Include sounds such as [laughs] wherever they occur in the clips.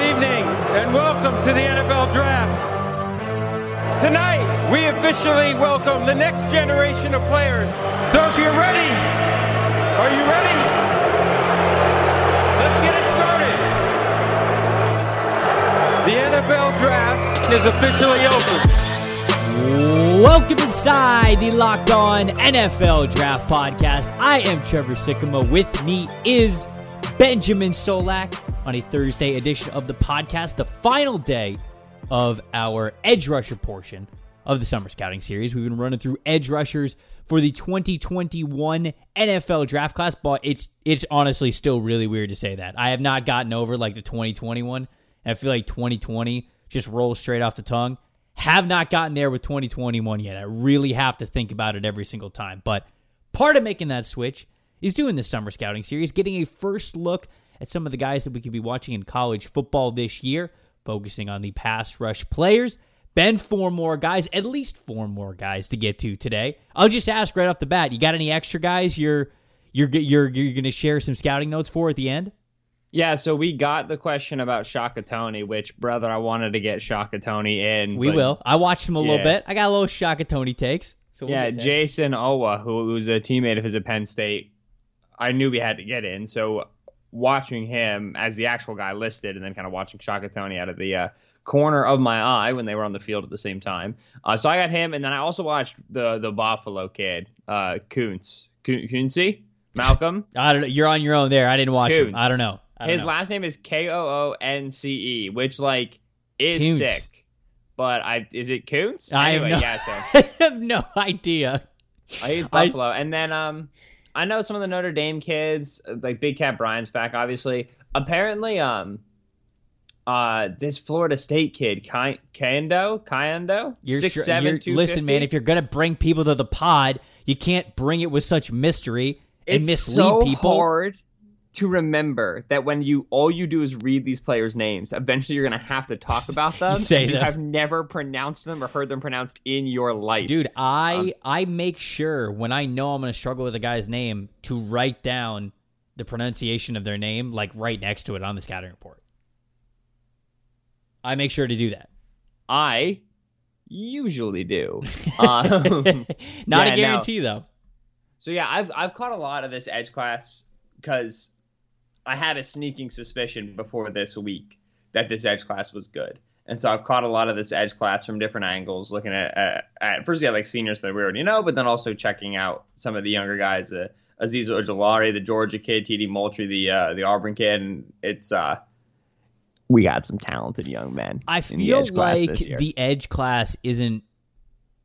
Good evening and welcome to the NFL Draft. Tonight, we officially welcome the next generation of players. So if you're ready, are you ready? Let's get it started. The NFL Draft is officially open. Welcome inside the Locked On NFL Draft Podcast. I am Trevor Sikkema. With me is Benjamin Solak on a Thursday edition of the podcast, the final day of our edge rusher portion of the summer scouting series. We've been running through edge rushers for the 2021 NFL draft class, but it's it's honestly still really weird to say that. I have not gotten over like the 2021. I feel like 2020 just rolls straight off the tongue. Have not gotten there with 2021 yet. I really have to think about it every single time. But part of making that switch is doing this summer scouting series, getting a first look at some of the guys that we could be watching in college football this year, focusing on the pass rush players. Ben, four more guys, at least four more guys to get to today. I'll just ask right off the bat: you got any extra guys you're you're you're you're going to share some scouting notes for at the end? Yeah, so we got the question about Shaka Toney, which brother, I wanted to get Shaka Toney in. We will. I watched him a Yeah. little bit. I got a little Shaka Toney takes. So we'll yeah. Jayson Oweh, who was a teammate of his at Penn State, I knew we had to get in. So watching him as the actual guy listed, and then kind of watching Shaka Toney out of the uh, corner of my eye when they were on the field at the same time. Uh, so I got him, and then I also watched the the Buffalo kid, uh, Kuntz, Kun- Malcolm. [laughs] I don't know. You're on your own there. I didn't watch him. I don't know. I don't His know. last name is K O O N C E, which like is Kuntz. sick. But I is it Kuntz? I have no- yeah. So [laughs] I have no idea. I use I- Buffalo, and then um, I know some of the Notre Dame kids, like Big Cat Bryant's back, obviously. Apparently, um, uh, this Florida State kid, Kando, Kando, You're, six sure- seven, you're- listen, man. If you're gonna bring people to the pod, you can't bring it with such mystery and it's mislead so people. hard to remember that when you all you do is read these players' names, eventually you're gonna have to talk [laughs] about them. say you them. have never pronounced them or heard them pronounced in your life, Dude, I Um, I make sure when I know I'm gonna struggle with a guy's name to write down the pronunciation of their name, like right next to it on the scouting report. I make sure to do that. I usually do. [laughs] Um, Not Yeah, a no. guarantee though. So yeah, I've I've caught a lot of this edge class because I had a sneaking suspicion before this week that this edge class was good, and so I've caught a lot of this edge class from different angles, looking at at, at first yeah like seniors that we already know, but then also checking out some of the younger guys, uh, Azeez Ojulari, the Georgia kid, T.D. Moultry, the uh, the Auburn kid, and it's uh we got some talented young men. I the feel class like the edge class isn't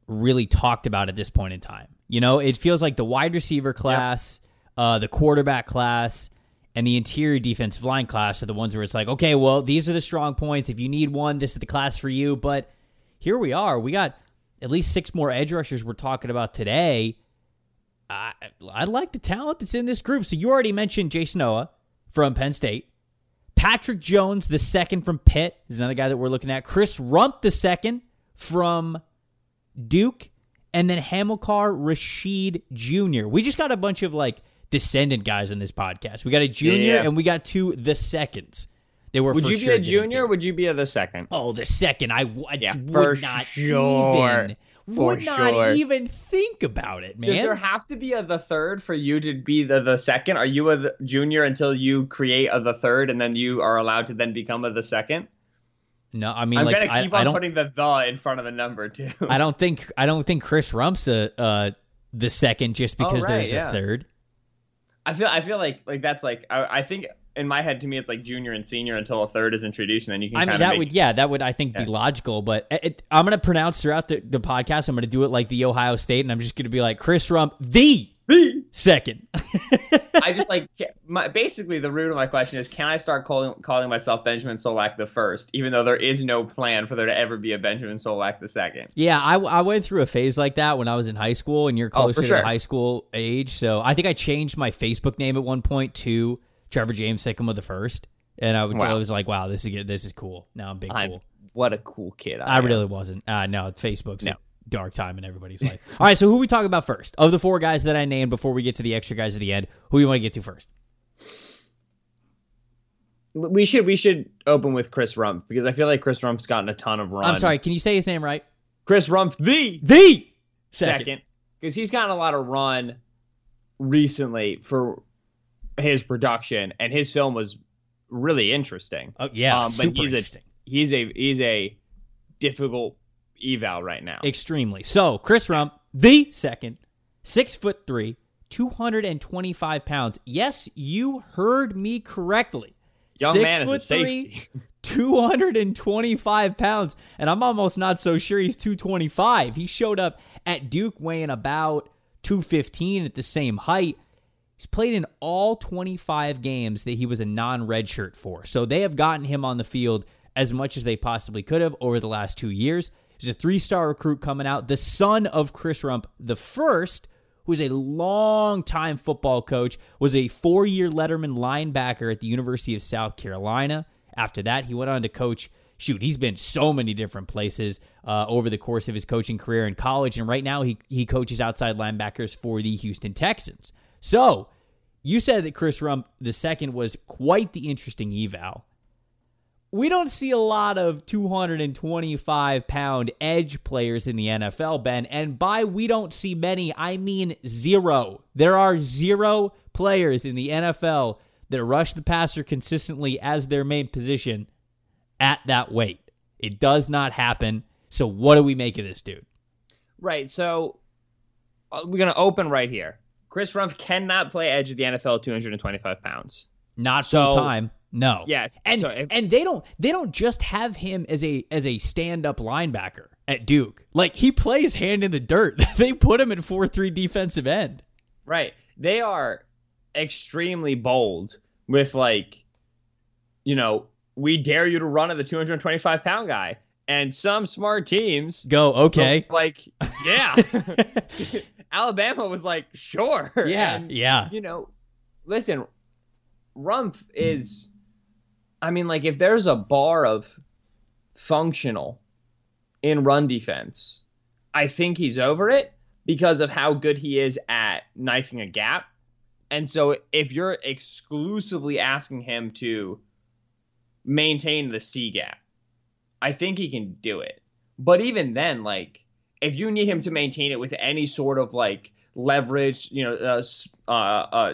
really talked about at this point in time. You know, it feels like the wide receiver class, uh, the quarterback class, and the interior defensive line class are the ones where it's like, okay, well, these are the strong points. If you need one, this is the class for you. But here we are. We got at least six more edge rushers we're talking about today. I, I like the talent that's in this group. So you already mentioned Jayson Oweh from Penn State. Patrick Jones, the second from Pitt, is another guy that we're looking at. Chris Rumph, the second from Duke. And then Hamilcar Rashed Jr. We just got a bunch of like descendant guys in this podcast. We got a junior Yeah. and we got two the seconds. They were would you be a junior? or Would you be a the second? Oh, the second. I, w- I Yeah, would not sure. even would not sure. even think about it, man. Does there have to be a the third for you to be the the second? Are you a the junior until you create a the third, and then you are allowed to then become a the second? No, I mean I'm like gonna keep I on don't putting the the in front of the number too. I don't think I don't think Chris Rumph's a, uh, the second just Oh, because right, there's yeah. a third. I feel I feel like like that's like I, I think in my head to me it's like junior and senior until a third is introduced, and then you can. I mean that make, would yeah that would I think be logical, but it, it- I'm gonna pronounce throughout the, the podcast. I'm gonna do it like the Ohio State, and I'm just gonna be like Chris Rumph the the second. [laughs] I just like my basically the root of my question is can I start calling calling myself Benjamin Solak the first, even though there is no plan for there to ever be a Benjamin Solak the second. Yeah, I, I went through a phase like that when I was in high school, and you're Oh, closer to sure. the high school age. So I think I changed my Facebook name at one point to Trevor James Sikkema the first, and I, would, I was like, "Wow, this is. This is cool." Now I'm big I'm cool. what a cool kid. I, I really wasn't. Uh, no, Facebook's No. Dark time in everybody's life. [laughs] All right, so who we talking about first? Of the four guys that I named before we get to the extra guys at the end, who you want to get to first? We should we should open with Chris Rumph because I feel like Chris Rumph's gotten a ton of run. I'm sorry. Can you say his name right? Chris Rumph, the The second, because he's gotten a lot of run recently for his production, and his film was really interesting. Oh yeah, Um, but super he's a- interesting. He's a he's a difficult eval right now. Extremely. So Chris Rumph, the second, six foot three, 225 pounds. Yes, you heard me correctly. Young Six man is a foot safety. [laughs] 225 pounds. And I'm almost not so sure he's 225. He showed up at Duke weighing about 215 at the same height. He's played in all 25 games that he was a non redshirt for. So they have gotten him on the field as much as they possibly could have over the last two years. He's a three star recruit coming out, the son of Chris Rumph, the first, who's a long-time football coach, was a four year Letterman linebacker at the University of South Carolina. After that, he went on to coach. Shoot, he's been so many different places uh, over the course of his coaching career in college, and right now he he coaches outside linebackers for the Houston Texans. So, you said that Chris Rumph the second was quite the interesting eval. We don't see a lot of 225 pound edge players in the NFL, Ben. And by we don't see many, I mean zero. There are zero players in the NFL that rush the passer consistently as their main position at that weight. It does not happen. So, what do we make of this dude? Right. So uh, we're gonna open right here. Chris Rumph cannot play edge of the NFL 225 pounds. Not So- full time. No. Yes. And so if- and they don't they don't just have him as a as a stand up linebacker at Duke. Like he plays hand in the dirt. [laughs] they put him at four three defensive end. Right. They are extremely bold with like, you know, we dare you to run at the 225 pound guy. And some smart teams Go okay. like, yeah. [laughs] [laughs] Alabama was like, sure. yeah, And, yeah. you know, listen, Rumph is, I mean, like, if there's a bar of functional in run defense, I think he's over it because of how good he is at knifing a gap. And so if you're exclusively asking him to maintain the C gap, I think he can do it. But even then, like, if you need him to maintain it with any sort of like leverage, you know, uh, uh, uh,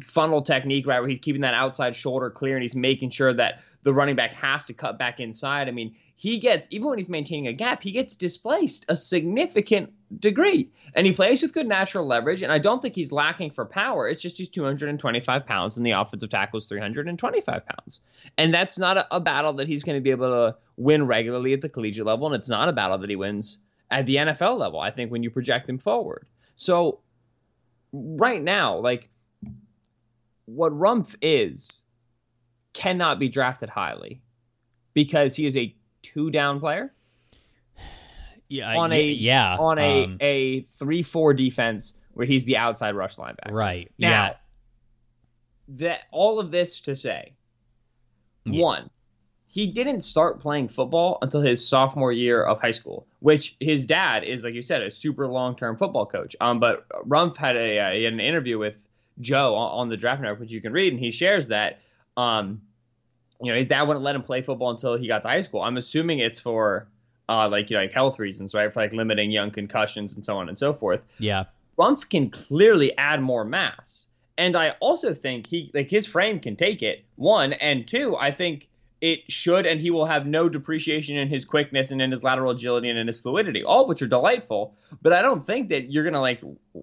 funnel technique, right, where he's keeping that outside shoulder clear and he's making sure that the running back has to cut back inside. I mean, he gets even when he's maintaining a gap, he gets displaced a significant degree, and he plays with good natural leverage. And I don't think he's lacking for power. It's just he's 225 pounds, and the offensive tackle is 325 pounds, and that's not a, a battle that he's going to be able to win regularly at the collegiate level, and it's not a battle that he wins at the NFL level. I think when you project him forward, so right now, like what Rumph is cannot be drafted highly because he is a two down player Yeah, on a yeah. on a um, a three four defense where he's the outside rush linebacker. right. Now, yeah. that all of this to say, Yes. one, he didn't start playing football until his sophomore year of high school, which his dad is, like you said, a super long term football coach. Um, but Rumph had a uh, he had an interview with Joe on, the Draft Network, which you can read, and he shares that. Um, you know, his dad wouldn't let him play football until he got to high school. I'm assuming it's for uh, like you know, like health reasons, right? For like limiting young concussions and so on and so forth. Yeah. Rumph can clearly add more mass. And I also think he like his frame can take it. One and two, I think it should and he will have no depreciation in his quickness and in his lateral agility and in his fluidity, all of which are delightful. But I don't think that you're gonna like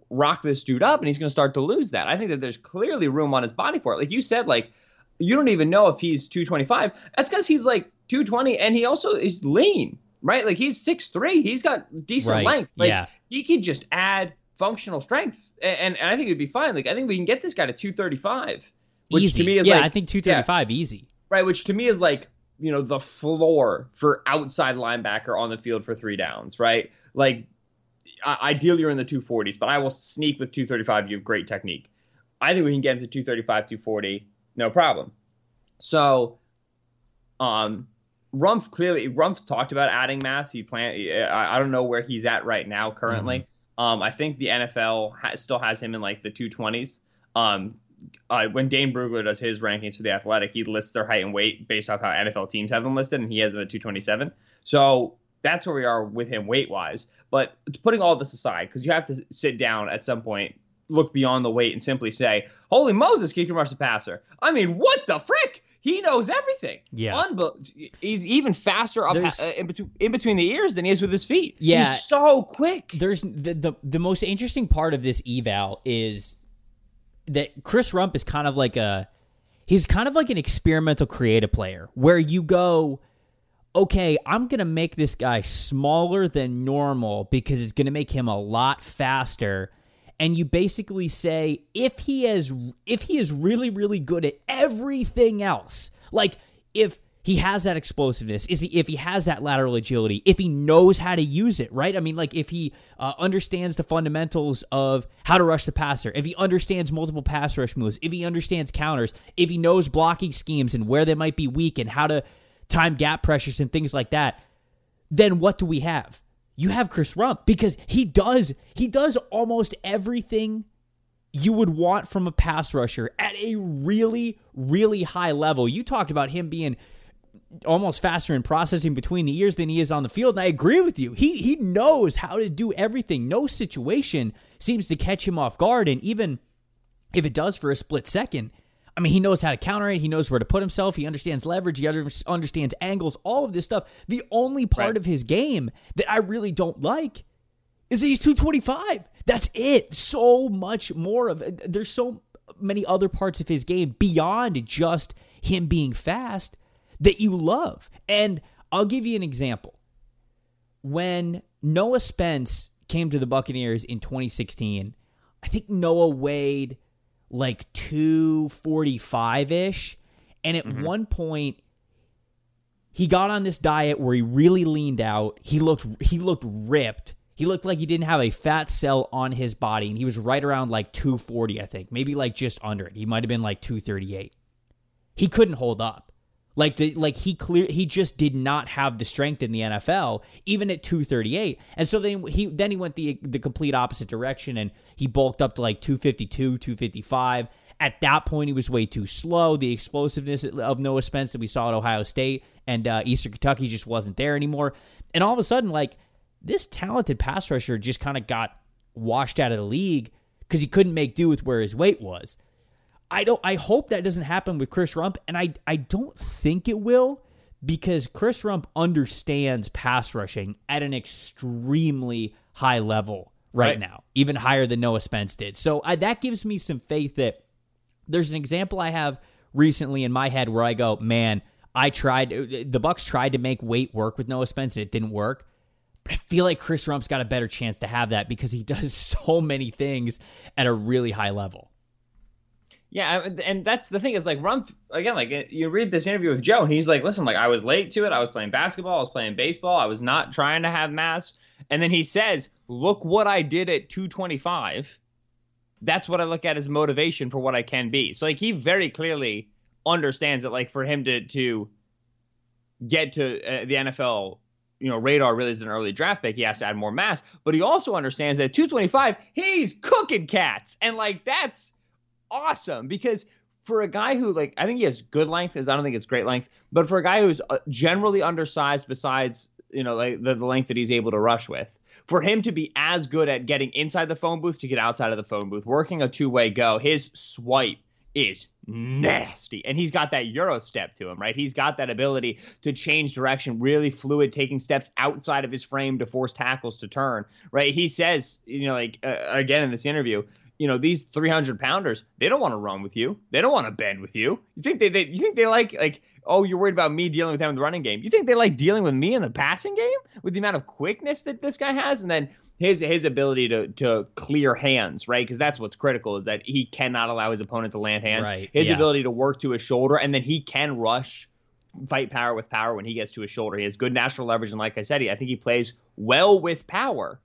rock this dude up and he's gonna start to lose that. I think that there's clearly room on his body for it. Like you said, like you don't even know if he's 225. That's because he's like 220 and he also is lean, right? Like he's 6'3. He's got decent Right, length. Like yeah. he could just add functional strength, and, and, and I think it'd be fine. Like I think we can get this guy to 235, which easy. to me is yeah, like I think 235 easy. Right, which to me is like you know the floor for outside linebacker on the field for three downs, right? Like I- ideally you're in the 240s, but I will sneak with 235. You have great technique. I think we can get him to 235, 240, no problem. So, um, Rumph clearly Rumph's talked about adding mass. He plan. I, I don't know where he's at right now currently. Um, I think the NFL ha- still has him in like the 220s. Um, uh, when Dane Brugler does his rankings for the Athletic, he lists their height and weight based off how NFL teams have them listed, and he has them at 227. So that's where we are with him weight wise. But putting all this aside, because you have to sit down at some point, look beyond the weight, and simply say, "Holy Moses, he can rush the passer." I mean, what the frick? He knows everything. Yeah, Unbe- he's even faster up uh, in, between, in between the ears than he is with his feet. Yeah, he's so quick. There's the, the the most interesting part of this eval is that Chris Rumph is kind of like a he's kind of like an experimental creative player where you go okay, I'm going to make this guy smaller than normal because it's going to make him a lot faster. And you basically say if he is if he is really really good at everything else, like if he has that explosiveness, is he if he has that lateral agility, if he knows how to use it, right? I mean, like if he uh, understands the fundamentals of how to rush the passer, if he understands multiple pass rush moves, if he understands counters, if he knows blocking schemes and where they might be weak and how to time gap pressures and things like that, then what do we have? You have Chris Rumph because he does he does almost everything you would want from a pass rusher at a really really high level. You talked about him being almost faster in processing between the ears than he is on the field and I agree with you. He he knows how to do everything. No situation seems to catch him off guard and even if it does for a split second, I mean, he knows how to counter it. He knows where to put himself. He understands leverage. He understands angles, all of this stuff. The only part right. of his game that I really don't like is that he's 225. That's it. So much more of. There's so many other parts of his game beyond just him being fast that you love. And I'll give you an example. When Noah Spence came to the Buccaneers in 2016, I think Noah weighed like 245 ish. And at mm-hmm. one point, he got on this diet where he really leaned out. He looked he looked ripped. He looked like he didn't have a fat cell on his body, and he was right around like 240, I think, maybe like just under it. He might have been like 238. He couldn't hold up. Like the like he clear he just did not have the strength in the NFL even at 238. And so then he then he went the the complete opposite direction and he bulked up to like 252, 255. At that point, he was way too slow. The explosiveness of Noah Spence that we saw at Ohio State and uh, Eastern Kentucky just wasn't there anymore. And all of a sudden, like this talented pass rusher just kind of got washed out of the league because he couldn't make do with where his weight was. I don't I hope that doesn't happen with Chris Rumph and I I don't think it will because Chris Rumph understands pass rushing at an extremely high level right, right. now, even higher than Noah Spence did. So I, that gives me some faith that there's an example I have recently in my head where I go, man, I tried the Bucks tried to make weight work with Noah Spence and it didn't work. But I feel like Chris Rumph's got a better chance to have that because he [laughs] does so many things at a really high level. Yeah, and that's the thing is like Rumph again. Like you read this interview with Joe, and he's like, "Listen, like I was late to it. I was playing basketball. I was playing baseball. I was not trying to have mass." And then he says, "Look what I did at 225." That's what I look at as motivation for what I can be. So like he very clearly understands that like for him to to get to uh, the NFL you know radar really is an early draft pick he has to add more mass but he also understands that 225 he's cooking cats and like that's awesome because for a guy who like I think he has good length, is I don't think it's great length, but for a guy who's uh, generally undersized, besides you know like the, the length that he's able to rush with, for him to be as good at getting inside the phone booth to get outside of the phone booth, working a two way go, his swipe is nasty. And he's got that Euro step to him, right? He's got that ability to change direction, really fluid, taking steps outside of his frame to force tackles to turn, right? He says, you know, like uh, again in this interview, you know these 300 pounders they don't want to run with you. They don't want to bend with you. You think they, they you think they like like oh you're worried about me dealing with them in the running game. You think they like dealing with me in the passing game with the amount of quickness that this guy has and then his his ability to to clear hands right? Because that's what's critical is that he cannot allow his opponent to land hands. Right. his yeah. ability to work to his shoulder and then he can rush fight power with power when he gets to his shoulder. He has good natural leverage and like i said he, i think he plays well with power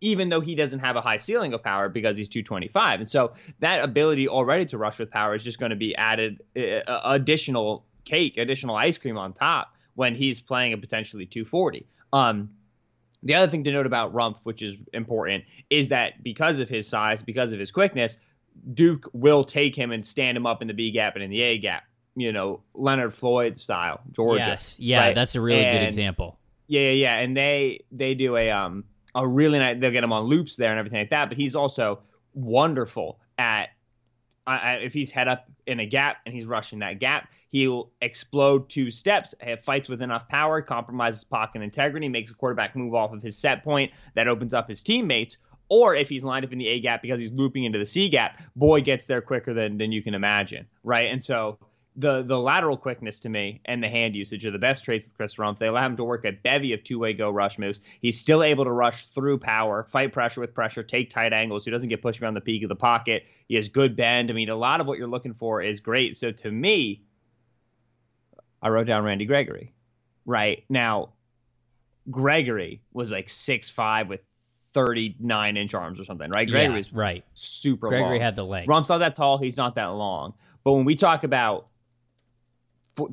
even though he doesn't have a high ceiling of power because he's 225. And so that ability already to rush with power is just going to be added uh, additional cake, additional ice cream on top when he's playing a potentially 240. Um, the other thing to note about Rumph, which is important, is that because of his size, because of his quickness, Duke will take him and stand him up in the B gap and in the A gap. You know, Leonard Floyd style, Georgia. Yes, yeah, right? that's a really good example. Yeah, yeah, yeah. And they they do a um a really nice. They'll get him on loops there and everything like that. But he's also wonderful at. If he's head up in a gap and he's rushing that gap, he'll explode two steps, fights with enough power, compromises pocket integrity, makes a quarterback move off of his set point that opens up his teammates. Or if he's lined up in the A gap because he's looping into the C gap, boy gets there quicker than than you can imagine, right? And so the the lateral quickness to me and the hand usage are the best traits with Chris Rumph. They allow him to work a bevy of two way go rush moves. He's still able to rush through power, fight pressure with pressure, take tight angles. He doesn't get pushed around the peak of the pocket. He has good bend. I mean, a lot of what you're looking for is great. So to me, I wrote down Randy Gregory. Right now, Gregory was like six five with 39 inch arms or something, right? Gregory yeah, was right. super Gregory long. had the length. Rumph's not that tall. He's not that long. But when we talk about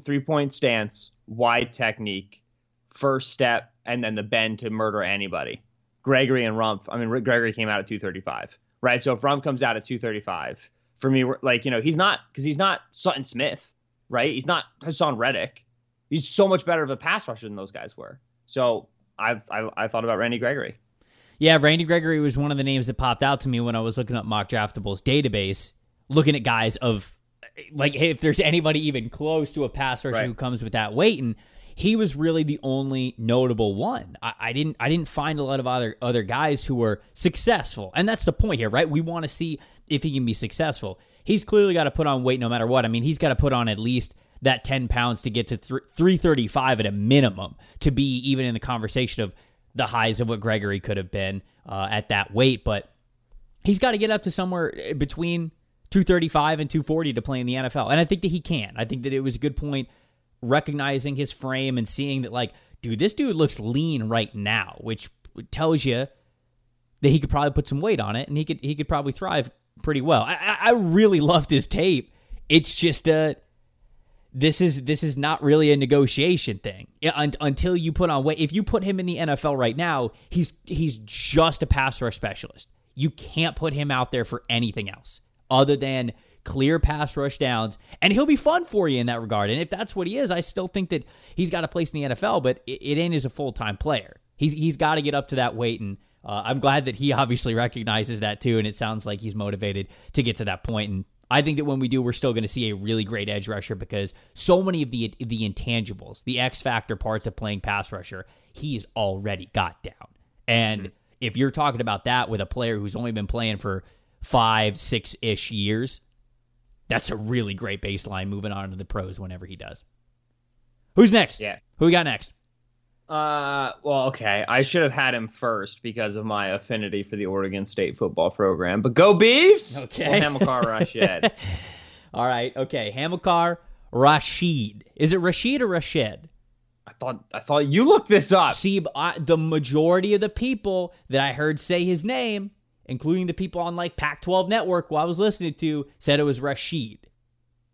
three point stance, wide technique, first step, and then the bend to murder anybody, Gregory and Rumph. I mean, Gregory came out at 235, right? So if Rumph comes out at 235, for me, like, you know, he's not, because he's not Sutton Smith, right? He's not Haason Reddick. He's so much better of a pass rusher than those guys were. So I've, I, I thought about Randy Gregory. Yeah, Randy Gregory was one of the names that popped out to me when I was looking up mock draftables database, looking at guys of like if there's anybody even close to a pass rusher Right. who comes with that weight, and he was really the only notable one. I, I didn't I didn't find a lot of other other guys who were successful, and that's the point here, right? We want to see if he can be successful. He's clearly got to put on weight no matter what. I mean, he's got to put on at least that 10 pounds to get to th- 335 at a minimum to be even in the conversation of the highs of what Gregory could have been uh, at that weight. But he's got to get up to somewhere eh, between 235 and 240 to play in the NFL. And I think that he can. I think that it was a good point recognizing his frame and seeing that, like, dude, this dude looks lean right now, which tells you that he could probably put some weight on it and he could he could probably thrive pretty well. I, I really loved his tape. It's just a this is this is not really a negotiation thing until you put on weight. If you put him in the NFL right now, he's he's just a pass rush specialist. You can't put him out there for anything else other than clear pass rush downs, and he'll be fun for you in that regard. And if that's what he is, I still think that he's got a place in the NFL, but it, it ain't as a full time player. He's he's got to get up to that weight, and uh, I'm glad that he [laughs] obviously recognizes that too. And it sounds like he's motivated to get to that point. And I think that when we do, we're still going to see a really great edge rusher because so many of the the intangibles, the X factor parts of playing pass rusher, he's already got down. And if you're talking about that with a player who's only been playing for five, six ish years, that's a really great baseline moving on to the pros whenever he does. Who's next? Yeah. Who we got next? Uh, well, okay. I should have had him first because of my affinity for the Oregon State football program. But go Beavs! Okay. Hamilcar Rashed. [laughs] All right. Okay. Hamilcar Rashed. Is it Rashed or Rashed? I thought I thought you looked this up. See, I, the majority of the people that I heard say his name, including the people on like Pac-12 Network who I was listening to, said it was Rashed.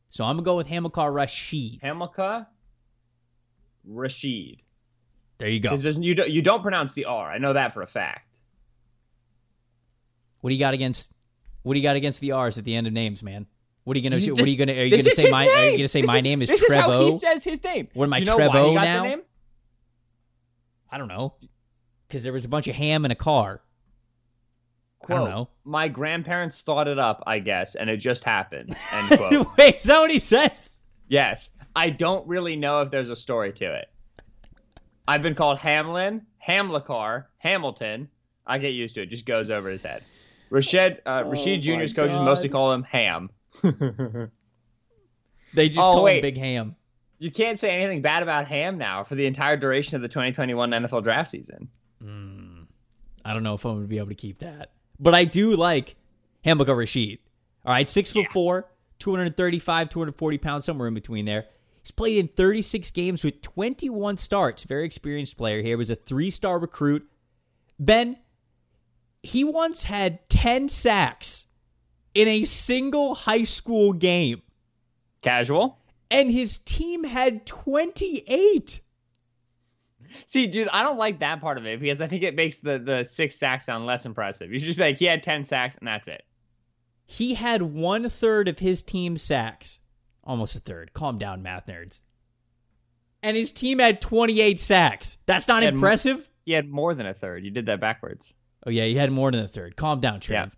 So I'm gonna go with Hamilcar Rashed. Hamilcar Rashed. There you go. You don't, you don't pronounce the R. I know that for a fact. What do you got against? What do you got against the R's at the end of names, man? What are you gonna? This- What are you gonna? Are you gonna say my? Are you name. gonna say This my is- name is this Is how he says his name. What am I, you know Trevo got now? The name? I don't know. Because there was a bunch of ham in a car. I don't Quote, know. My grandparents thought it up, I guess, and it just happened. End [laughs] quote. Wait, is that what he says? yes. I don't really know if there's a story to it. I've been called Hamlin, Hamlicar, Hamilton. I get used to it. Just goes over his head. Rashed, uh, Rashed Oh my Jr.'s coaches God. mostly call him Ham. [laughs] They just Oh, call him. Big Ham. You can't say anything bad about Ham now for the entire duration of the 2021 NFL draft season. I don't know if I'm going to be able to keep that. But I do like Hamilcar Rashed. All right, six foot four, 235, 240 pounds, somewhere in between there. He's played in 36 games with 21 starts. Very experienced player here. Was a three star recruit. Ben, he once had 10 sacks in a single high school game, Casual. and his team had 28. See, dude, I don't like that part of it because I think it makes the, the six sacks sound less impressive. You should just be like, he had 10 sacks and that's it. he had one third of his team's sacks. Almost a third. Calm down, math nerds. And his team had 28 sacks. That's not He impressive. He had more than a third. You did that backwards. oh, yeah, he had more than a third. Calm down, Trev.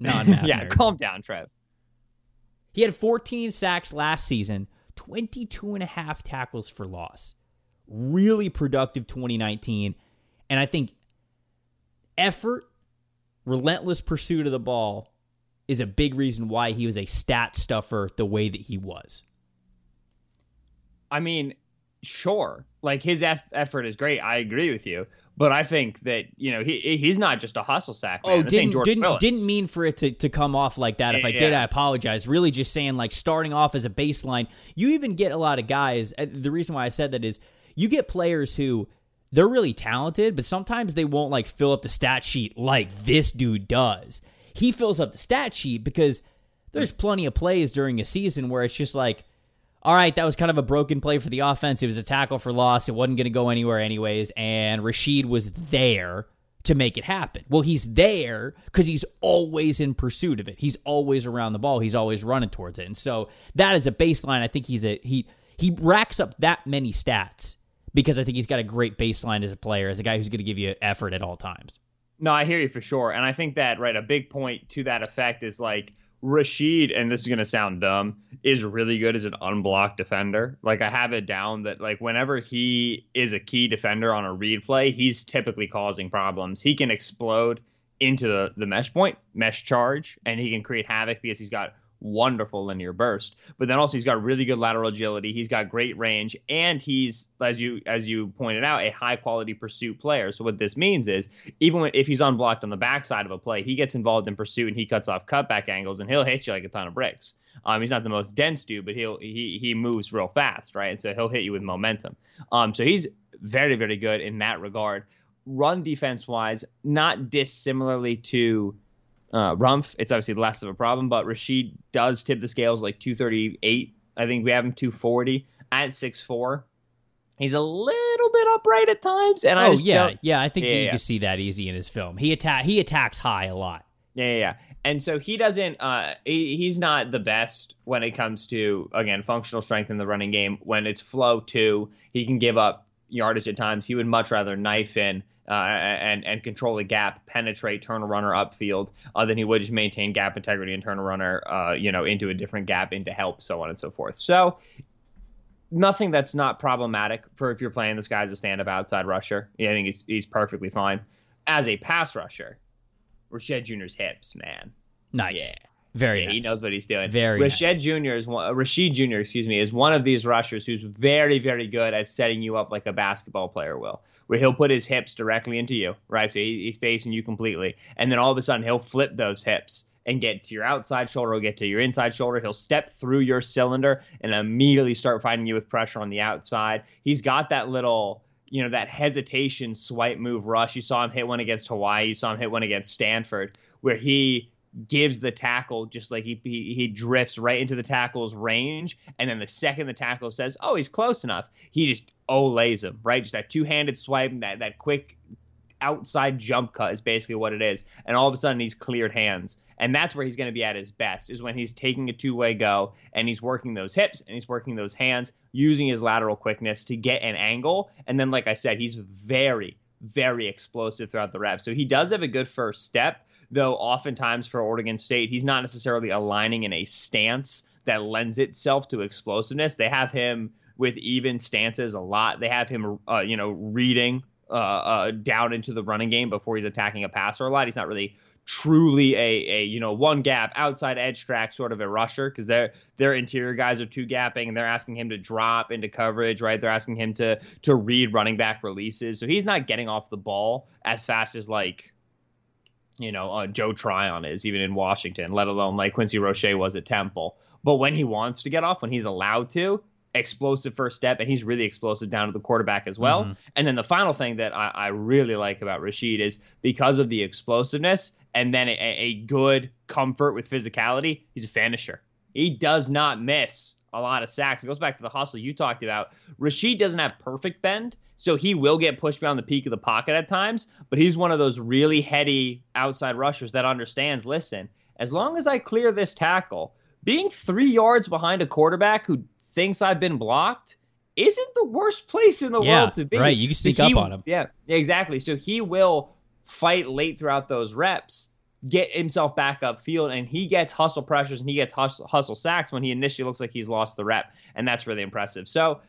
Non math [laughs] yeah, nerd. calm down, Trev. He had 14 sacks last season, 22 and a half tackles for loss. Really productive 2019. And I think effort, relentless pursuit of the ball is a big reason why he was a stat stuffer the way that he was. I mean, sure, like his eff- effort is great. I agree with you, but I think that you know he he's not just a hustle sack. Man. Oh, This didn't didn't Willis. didn't mean for it to, to come off like that. If I did, I apologize. Really, just saying like starting off as a baseline. You even get a lot of guys. uh, The reason why I said that is you get players who they're really talented, but sometimes they won't like fill up the stat sheet like this dude does. He fills up the stat sheet because there's plenty of plays during a season where it's just like, all right, that was kind of a broken play for the offense. It was a tackle for loss. It wasn't going to go anywhere anyways. And Rashed was there to make it happen. Well, he's there because he's always in pursuit of it. He's always around the ball. He's always running towards it. And so that is a baseline. I think he's a he he racks up that many stats because I think he's got a great baseline as a player, as a guy who's going to give you effort at all times. No, I hear you for sure. And I think that, right, a big point to that effect is like Rashed, and this is going to sound dumb, is really good as an unblocked defender. Like, I have it down that, like, whenever he is a key defender on a read play, he's typically causing problems. He can explode into the, the mesh point, mesh charge, and he can create havoc because he's got wonderful linear burst. But then also he's got really good lateral agility. He's got great range, and he's as you as you pointed out, a high quality pursuit player. So what this means is even when, if he's unblocked on the backside of a play, he gets involved in pursuit and he cuts off cutback angles, and he'll hit you like a ton of bricks. Um, he's not the most dense dude, but he'll he he moves real fast, right? And so he'll hit you with momentum. Um, so he's very very good in that regard. Run defense wise, not dissimilarly to uh, Rumph, it's obviously less of a problem, but Rashed does tip the scales like 238. I think we have him 240 at 6'4. He's a little bit upright at times, and I Oh just yeah, don't- yeah. I think Yeah, you yeah. can see that easy in his film. He attack he attacks high a lot. Yeah, yeah, yeah. And so he doesn't. Uh, he, he's not the best when it comes to again functional strength in the running game. When it's flow two, he can give up yardage at times. He would much rather knife in uh, and and control the gap, penetrate, turn a runner upfield, uh, than he would just maintain gap integrity and turn a runner, uh, you know, into a different gap, into help, so on and so forth. So nothing that's not problematic for if you're playing this guy as a stand-up outside rusher. Yeah, I think he's he's perfectly fine. As a pass rusher, Rashad Jr.'s hips, man. Nice. Yeah. Very Yeah, nice. he knows what he's doing. Very Rashad nice. Jr. is one, Rashed Jr. Excuse me is one of these rushers who's very very good at setting you up like a basketball player will, where he'll put his hips directly into you, right? So he, he's facing you completely, and then all of a sudden he'll flip those hips and get to your outside shoulder, he'll get to your inside shoulder, he'll step through your cylinder and immediately start fighting you with pressure on the outside. He's got that little you know that hesitation swipe move rush. You saw him hit one against Hawaii. You saw him hit one against Stanford, where he gives the tackle just like he, he he drifts right into the tackle's range, and then the second the tackle says, "Oh, he's close enough," he just olays him right. Just that two handed swipe, that that quick outside jump cut is basically what it is. And all of a sudden he's cleared hands. And that's where he's going to be at his best is when he's taking a two-way go and he's working those hips and he's working those hands using his lateral quickness to get an angle. And then like I said, he's very very explosive throughout the rep. So he does have a good first step, though oftentimes for Oregon State, he's not necessarily aligning in a stance that lends itself to explosiveness. They have him with even stances a lot. They have him uh, you know, reading uh, uh, down into the running game before he's attacking a passer a lot. He's not really truly a, a you know one gap outside edge track sort of a rusher because their their interior guys are two gapping and they're asking him to drop into coverage right they're asking him to to read running back releases so he's not getting off the ball as fast as like you know uh, Joe Tryon is even in Washington let alone like Quincy Roche was at Temple but when he wants to get off when he's allowed to explosive first step, and he's really explosive down to the quarterback as well. Mm-hmm. And then the final thing that I, I, really like about Rashed is because of the explosiveness and then a, a, good comfort with physicality, he's a finisher. He does not miss a lot of sacks. It goes back to the hustle you talked about. Rashed doesn't have perfect bend, so he will get pushed beyond the peak of the pocket at times, but he's one of those really heady outside rushers that understands, listen, as long as I clear this tackle, being three yards behind a quarterback who thinks I've been blocked isn't the worst place in the yeah, world to be. Right, you can sneak so he, up on him. Yeah, exactly. So he will fight late throughout those reps, get himself back up field, and he gets hustle pressures and he gets hustle, hustle sacks when he initially looks like he's lost the rep, and that's really impressive. So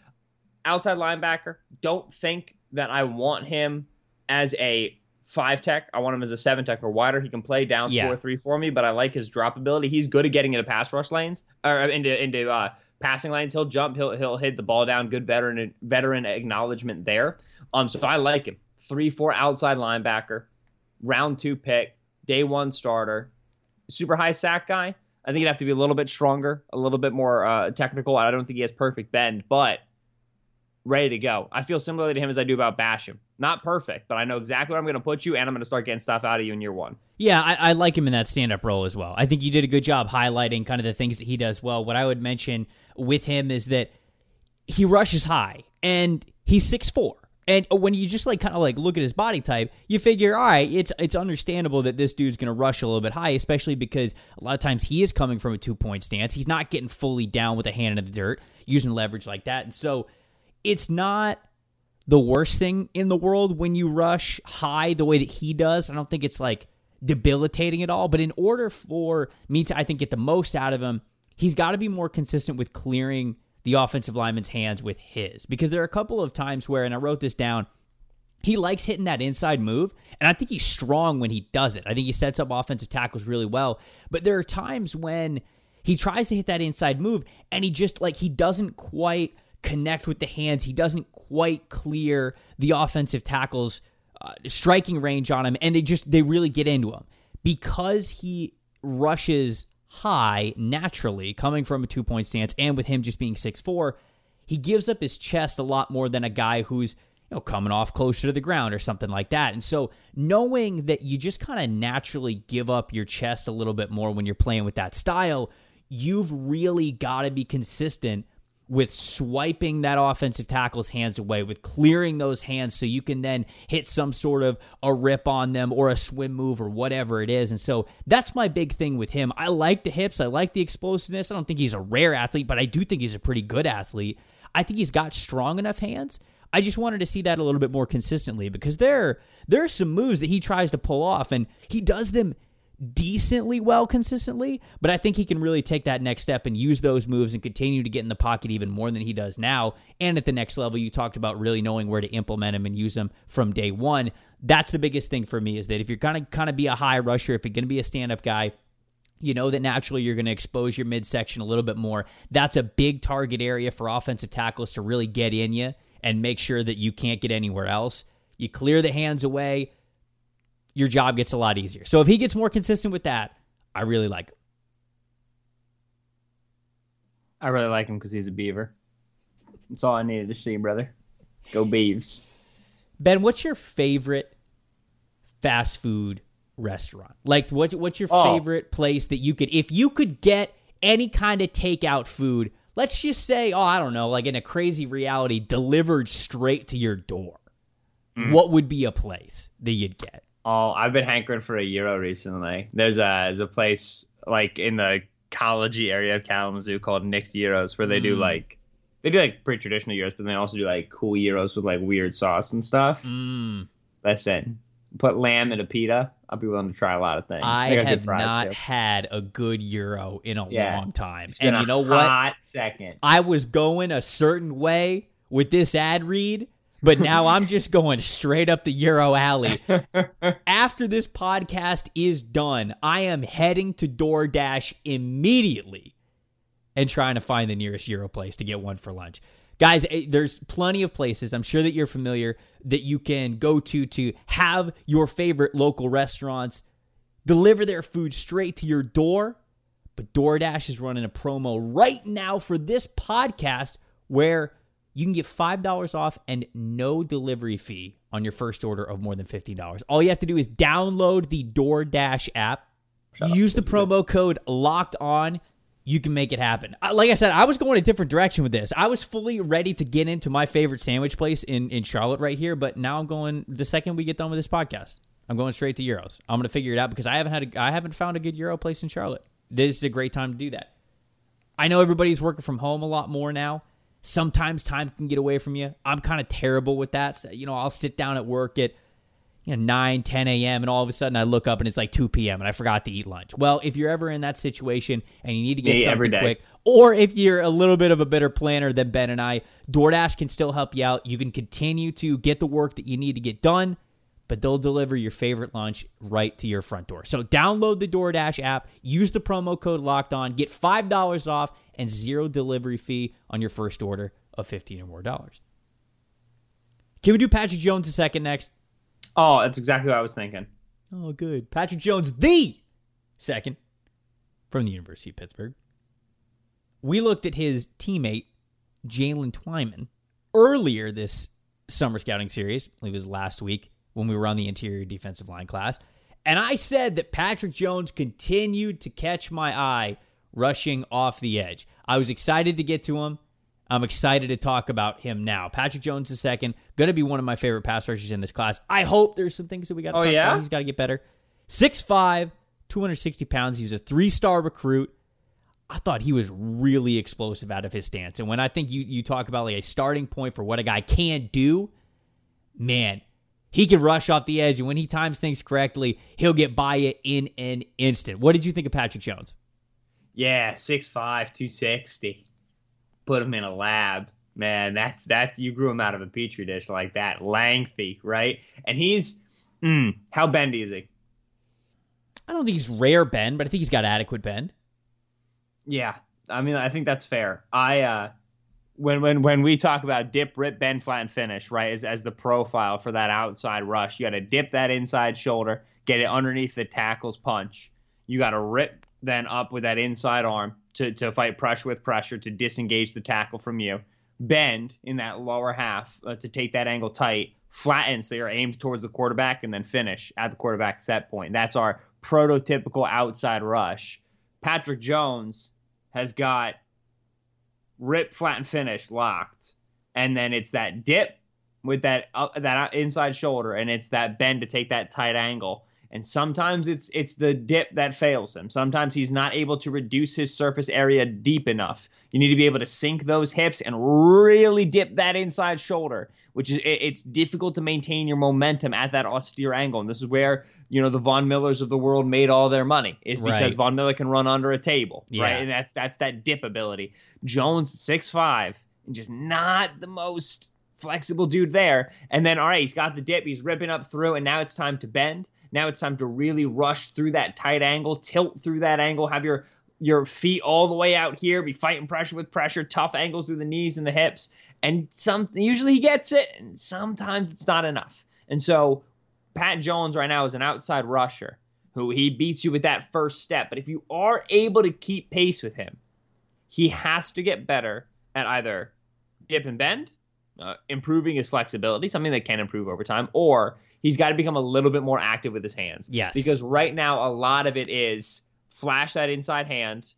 outside linebacker, don't think that I want him as a five tech. I want him as a seven tech or wider. He can play down Yeah. four three for me, but I like his drop ability. He's good at getting into pass rush lanes or into into uh, passing lanes. He'll jump. He'll he'll hit the ball down. Good veteran veteran acknowledgement there. Um, so I like him. Three four outside linebacker, round two pick, day one starter, super high sack guy. I think he'd have to be a little bit stronger, a little bit more uh, technical. I don't think he has perfect bend, but ready to go. I feel similarly to him as I do about Basham. Not perfect, but I know exactly where I'm going to put you, and I'm going to start getting stuff out of you in year one. Yeah, I, I like him in that stand up role as well. I think you did a good job highlighting kind of the things that he does well. What I would mention with him is that he rushes high and he's six four. And when you just like kind of like look at his body type, you figure, all right, it's it's understandable that this dude's going to rush a little bit high, especially because a lot of times he is coming from a two point stance. He's not getting fully down with a hand in the dirt, using leverage like that. And so it's not the worst thing in the world when you rush high the way that he does. I don't think it's like debilitating at all. But in order for me to, I think, get the most out of him, he's got to be more consistent with clearing the offensive lineman's hands with his. Because there are a couple of times where, and I wrote this down, he likes hitting that inside move, and I think he's strong when he does it. I think he sets up offensive tackles really well. But there are times when he tries to hit that inside move, and he just like he doesn't quite connect with the hands. He doesn't quite clear the offensive tackles uh, striking range on him, and they just they really get into him because he rushes high naturally, coming from a two point stance, and with him just being six four, he gives up his chest a lot more than a guy who's you know coming off closer to the ground or something like that. And so knowing that you just kind of naturally give up your chest a little bit more when you're playing with that style, you've really got to be consistent with swiping that offensive tackle's hands away, with clearing those hands so you can then hit some sort of a rip on them or a swim move or whatever it is. And so that's my big thing with him. I like the hips, I like the explosiveness. I don't think he's a rare athlete, but I do think he's a pretty good athlete. I think he's got strong enough hands. I just wanted to see that a little bit more consistently because there there are some moves that he tries to pull off and he does them decently well consistently, but I think he can really take that next step and use those moves and continue to get in the pocket even more than he does now. And at the next level, you talked about really knowing where to implement him and use them from day one. That's the biggest thing for me is that if you're gonna kind of be a high rusher, if you're gonna be a stand up guy, you know that naturally you're going to expose your midsection a little bit more. That's a big target area for offensive tackles to really get in you and make sure that you can't get anywhere else. You clear the hands away, your job gets a lot easier. So if he gets more consistent with that, I really like him. I really like him because he's a beaver. That's all I needed to see, brother. Go Beavs. Ben, what's your favorite fast food restaurant? Like, what, what's your Oh. favorite place that you could, if you could get any kind of takeout food, let's just say, oh, I don't know, like in a crazy reality, delivered straight to your door, mm. what would be a place that you'd get? Oh, I've been hankering for a gyro recently. There's a there's a place like in the collegey area of Kalamazoo called Nick's Gyros where they do like they do like pretty traditional gyros, but they also do like cool gyros with like weird sauce and stuff. Mm, Listen, put lamb in a pita. I'll be willing to try a lot of things. I have not too. had a good gyro in a Yeah. long time. And you know what? Second. I was going a certain way with this ad read, but now I'm just going straight up the Gyro alley. After this podcast is done, I am heading to DoorDash immediately and trying to find the nearest Gyro place to get one for lunch. Guys, eh, there's plenty of places I'm sure that you're familiar that you can go to to have your favorite local restaurants deliver their food straight to your door. But DoorDash is running a promo right now for this podcast where you can get $5 off and no delivery fee on your first order of more than $50. All you have to do is download the DoorDash app, use the promo code locked on. You can make it happen. Like I said, I was going a different direction with this. I was fully ready to get into my favorite sandwich place in, in Charlotte right here, but now I'm going the second we get done with this podcast. I'm going straight to Gyros. I'm going to figure it out because I haven't had a, I haven't found a good Gyro place in Charlotte. This is a great time to do that. I know everybody's working from home a lot more now. Sometimes time can get away from you. I'm kind of terrible with that. So, you know, I'll sit down at work at you know 9, 10 a.m. and all of a sudden I look up and it's like 2 p.m. and I forgot to eat lunch. Well, if you're ever in that situation and you need to get Me something quick, or if you're a little bit of a better planner than Ben and I, DoorDash can still help you out. You can continue to get the work that you need to get done, but they'll deliver your favorite lunch right to your front door. So download the DoorDash app, use the promo code locked on, get $5 off and zero delivery fee on your first order of 15 or more dollars. Can we do Patrick Jones a second next? Oh, that's exactly what I was thinking. Oh, good. Patrick Jones, the second from the University of Pittsburgh. We looked at his teammate, Jaylen Twyman, earlier this summer scouting series. I believe it was last week when we were on the interior defensive line class. And I said that Patrick Jones continued to catch my eye rushing off the edge. I was excited to get to him. I'm excited to talk about him now. Patrick Jones is second. Going to be one of my favorite pass rushers in this class. I hope there's some things that we got to Oh, talk yeah? about. He's got to get better. 6'5, 260 pounds. He's a three star recruit. I thought he was really explosive out of his stance. And when I think you, you talk about like a starting point for what a guy can do, man, he can rush off the edge. And when he times things correctly, he'll get by it in an instant. What did you think of Patrick Jones? Yeah, 6'5", 260. Put him in a lab. Man, that's that's you grew him out of a petri dish like that. Lengthy, right? And he's mm, how bendy is he? I don't think he's rare bend, but I think he's got adequate bend. Yeah, I mean, I think that's fair. I uh, when when when we talk about dip, rip, bend, flat, and finish, right? As as the profile for that outside rush, you got to dip that inside shoulder, get it underneath the tackle's punch. You got to rip then up with that inside arm to to fight pressure with pressure to disengage the tackle from you. Bend in that lower half uh, to take that angle tight. Flatten so you're aimed towards the quarterback, and then finish at the quarterback set point. That's our prototypical outside rush. Patrick Jones has got rip, flat, and finish locked, and then it's that dip with that uh, that inside shoulder, and it's that bend to take that tight angle. And sometimes it's it's the dip that fails him. Sometimes he's not able to reduce his surface area deep enough. You need to be able to sink those hips and really dip that inside shoulder, which is it, it's difficult to maintain your momentum at that austere angle. And this is where you know the Von Millers of the world made all their money is because Right. Von Miller can run under a table, Yeah. right? And that's that's that dip ability. Jones six five and just not the most flexible dude there. And then all right, he's got the dip, he's ripping up through, and now it's time to bend. Now it's time to really rush through that tight angle, tilt through that angle, have your your feet all the way out here, be fighting pressure with pressure, tough angles through the knees and the hips. And some usually he gets it, and sometimes it's not enough. And so Pat Jones right now is an outside rusher who he beats you with that first step. But if you are able to keep pace with him, he has to get better at either dip and bend, uh, improving his flexibility, something that can improve over time, or he's got to become a little bit more active with his hands. Yes. Because right now, a lot of it is flash that inside hand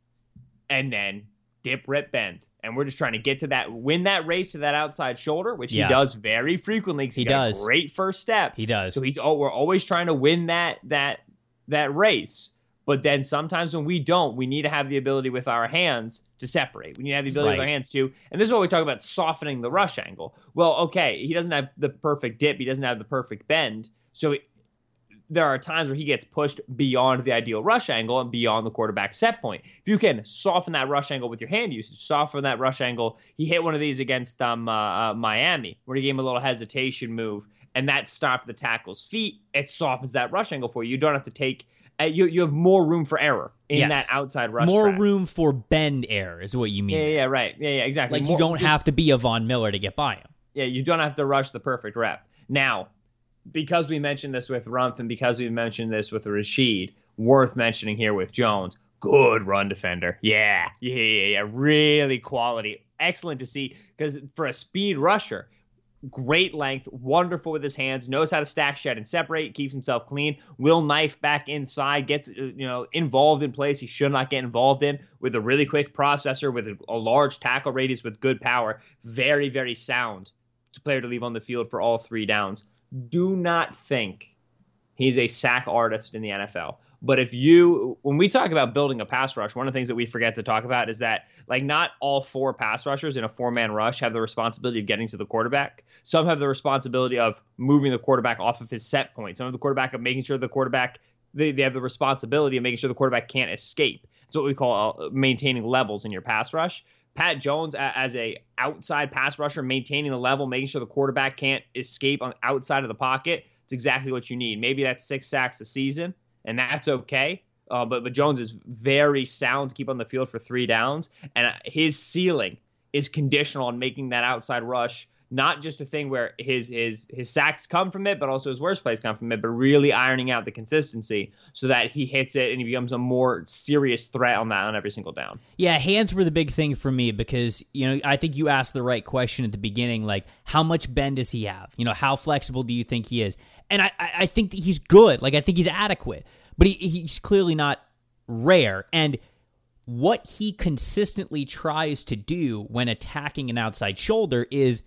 and then dip, rip, bend. And we're just trying to get to that, win that race to that outside shoulder, which Yeah. he does very frequently. He does. great first step. He does. So he's oh, we're always trying to win that that that race. But then sometimes when we don't, we need to have the ability with our hands to separate. We need to have the ability with our hands to, and this is what we talk about softening the rush angle. Well, okay, he doesn't have the perfect dip, he doesn't have the perfect bend, so there are times where he gets pushed beyond the ideal rush angle and beyond the quarterback set point. If you can soften that rush angle with your hand usage, soften that rush angle. He hit one of these against um, uh, uh, Miami, where he gave him a little hesitation move, and that stopped the tackle's feet. It softens that rush angle for you. You don't have to take. Uh, you you have more room for error in Yes. that outside rush. More track. room for bend air is what you mean. Yeah, yeah, yeah, right. Yeah, yeah, exactly. Like More- you don't have to be a Von Miller to get by him. yeah, you don't have to rush the perfect rep. Now, because we mentioned this with Rumph and because we mentioned this with Rashed, worth mentioning here with Jones. Good run defender. Yeah, yeah, yeah, yeah. Really quality. Excellent to see because for a speed rusher, great length, wonderful with his hands, knows how to stack, shed, and separate, keeps himself clean. Will knife back inside, gets uh, you know involved in plays he should not get involved in with a really quick processor, with a, a large tackle radius, with good power. Very, very sound player to leave on the field for all three downs. Do not think He's a sack artist in the NFL. But if you, when we talk about building a pass rush, one of the things that we forget to talk about is that, like, not all four pass rushers in a four man rush have the responsibility of getting to the quarterback. Some have the responsibility of moving the quarterback off of his set point. Some have the quarterback of making sure the quarterback, they, they have the responsibility of making sure the quarterback can't escape. It's what we call uh, maintaining levels in your pass rush. Pat Jones as a outside pass rusher, maintaining the level, making sure the quarterback can't escape on outside of the pocket. It's exactly what you need. Maybe that's six sacks a season and that's okay. Uh, but but Jones is very sound to keep on the field for three downs, and uh, his ceiling is conditional on making that outside rush not just a thing where his his his sacks come from it, but also his worst plays come from it, but really ironing out the consistency so that he hits it and he becomes a more serious threat on that on every single down. Yeah, hands were the big thing for me because you know I think you asked the right question at the beginning, like how much bend does he have? You know, how flexible do you think he is? And I I think that he's good. Like I think he's adequate, but he, he's clearly not rare and what he consistently tries to do when attacking an outside shoulder is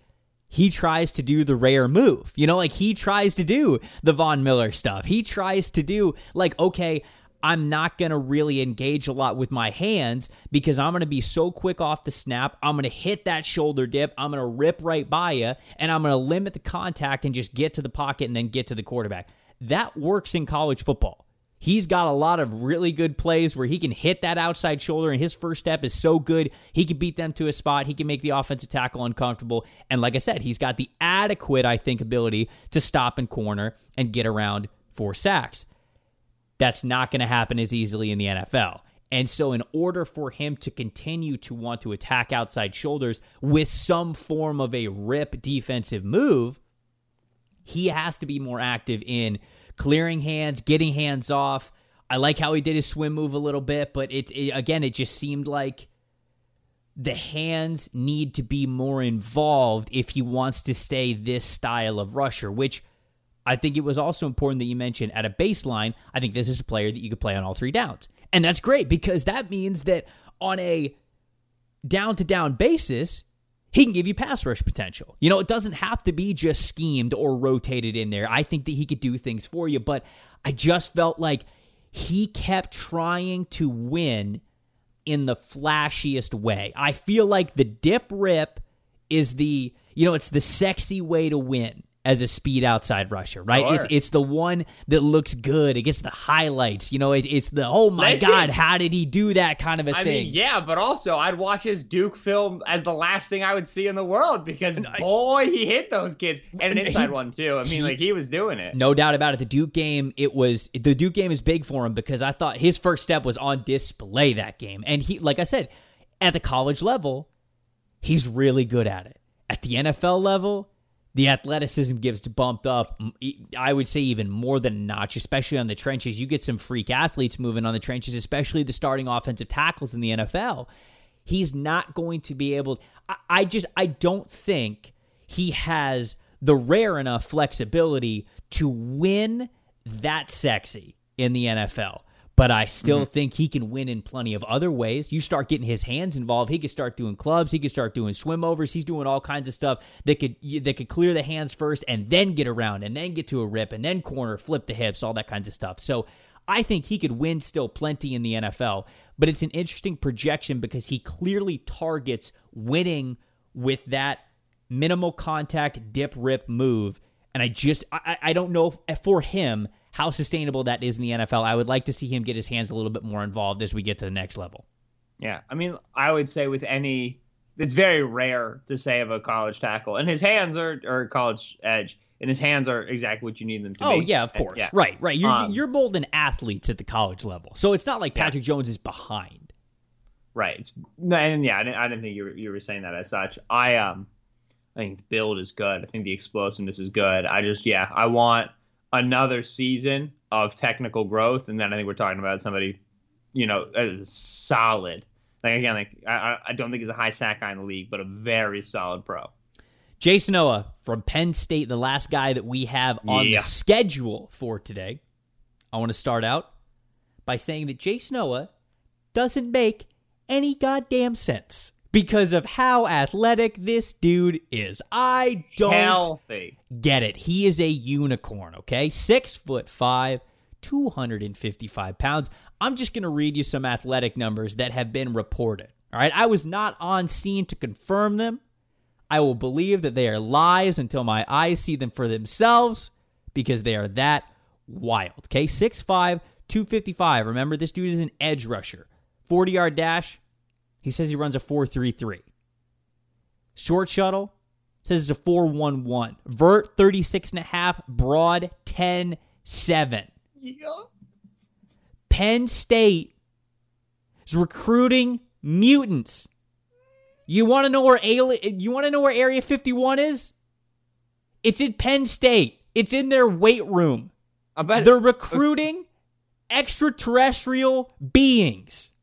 he tries to do the rare move. You know, like he tries to do the Von Miller stuff. He tries to do, like, okay, I'm not going to really engage a lot with my hands because I'm going to be so quick off the snap. I'm going to hit that shoulder dip. I'm going to rip right by you, and I'm going to limit the contact and just get to the pocket and then get to the quarterback. That works in college football. He's got a lot of really good plays where he can hit that outside shoulder, and his first step is so good. He can beat them to a spot. He can make the offensive tackle uncomfortable. And like I said, he's got the adequate, I think, ability to stop and corner and get around for sacks. That's not going to happen as easily in the NFL. And so, in order for him to continue to want to attack outside shoulders with some form of a rip defensive move, he has to be more active in clearing hands, getting hands off. I like how he did his swim move a little bit, but it, it again, it just seemed like the hands need to be more involved if he wants to stay this style of rusher, which I think it was also important that you mentioned at a baseline. I think this is a player that you could play on all three downs. And that's great because that means that on a down to down basis, he can give you pass rush potential. You know, it doesn't have to be just schemed or rotated in there. I think that he could do things for you, but I just felt like he kept trying to win in the flashiest way. I feel like the dip rip is the, you know, it's the sexy way to win as a speed outside rusher, right? Sure. It's it's the one that looks good. It gets the highlights. You know, it, it's the oh my Listen, god, how did he do that kind of a I thing? Mean, yeah, but also I'd watch his Duke film as the last thing I would see in the world because boy, he hit those kids and an inside he, one too. I mean, he, like he was doing it. No doubt about it. The Duke game, it was the Duke game is big for him because I thought his first step was on display that game, and he, like I said, at the college level, he's really good at it. At the NFL level the athleticism gets bumped up, I would say even more than a notch, especially on the trenches. You get some freak athletes moving on the trenches, especially the starting offensive tackles in the NFL. He's not going to be able. I just, I don't think he has the rare enough flexibility to win that sexy in the NFL but I still mm-hmm. think he can win in plenty of other ways. You start getting his hands involved, he could start doing clubs, he could start doing swim overs, he's doing all kinds of stuff that could that could clear the hands first and then get around and then get to a rip and then corner, flip the hips, all that kinds of stuff. So I think he could win still plenty in the NFL, but it's an interesting projection because he clearly targets winning with that minimal contact dip rip move. And I just I, I don't know if, for him how sustainable that is in the NFL. I would like to see him get his hands a little bit more involved as we get to the next level. Yeah, I mean, I would say with any, it's very rare to say of a college tackle, and his hands are are college edge, and his hands are exactly what you need them to oh, be. yeah, of course, yeah. right, right. You're um, you're molding athletes at the college level, so it's not like Patrick yeah. Jones is behind. Right, it's, and yeah, I didn't, I didn't think you were, you were saying that as such. I um, I think the build is good. I think the explosiveness is good. I just yeah, I want another season of technical growth, and then I think we're talking about somebody, you know, solid. Like again, like I, I don't think he's a high sack guy in the league, but a very solid pro. Jayson Oweh from Penn State, the last guy that we have on yeah. the schedule for today. I want to start out by saying that Jayson Oweh doesn't make any goddamn sense because of how athletic this dude is. I don't Healthy. get it. He is a unicorn, okay? Six foot five, 255 pounds. I'm just going to read you some athletic numbers that have been reported. All right. I was not on scene to confirm them. I will believe that they are lies until my eyes see them for themselves because they are that wild. Okay. 6'5, 255. Remember, this dude is an edge rusher. 40 yard dash. He says he runs a 4.33. Short shuttle says it's a 4.11. Vert 36 and a half. Broad 10.7. Yeah. Penn State is recruiting mutants. You want to know where alien, you want to know where Area 51 is? It's in Penn State. It's in their weight room. I bet They're recruiting extraterrestrial beings.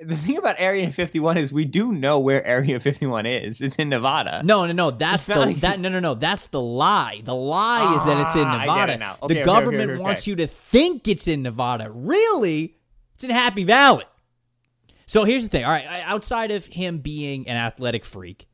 The thing about Area 51 is we do know where Area 51 is. It's in Nevada. No, no, no. That's the like- that no, no, no. That's the lie. The lie is that it's in Ah, Nevada. Okay, the okay, government okay, wants you to think it's in Nevada. Really, it's in Happy Valley. So here's the thing. All right, outside of him being an athletic freak,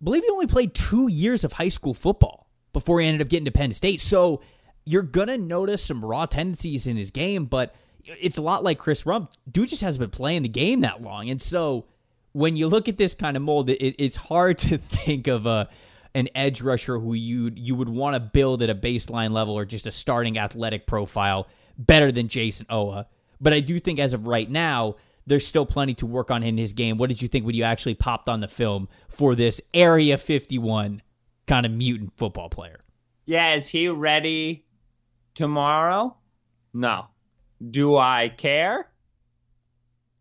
I believe he only played two years of high school football before he ended up getting to Penn State. So you're gonna notice some raw tendencies in his game, but it's a lot like Chris Rumph. Dude just hasn't been playing the game that long, and so when you look at this kind of mold, it, it's hard to [laughs] think of a an edge rusher who you you would want to build at a baseline level or just a starting athletic profile better than Jayson Oweh. But I do think as of right now, there's still plenty to work on in his game. What did you think when you actually popped on the film for this Area 51 kind of mutant football player? Yeah, is he ready tomorrow? No. Do I care?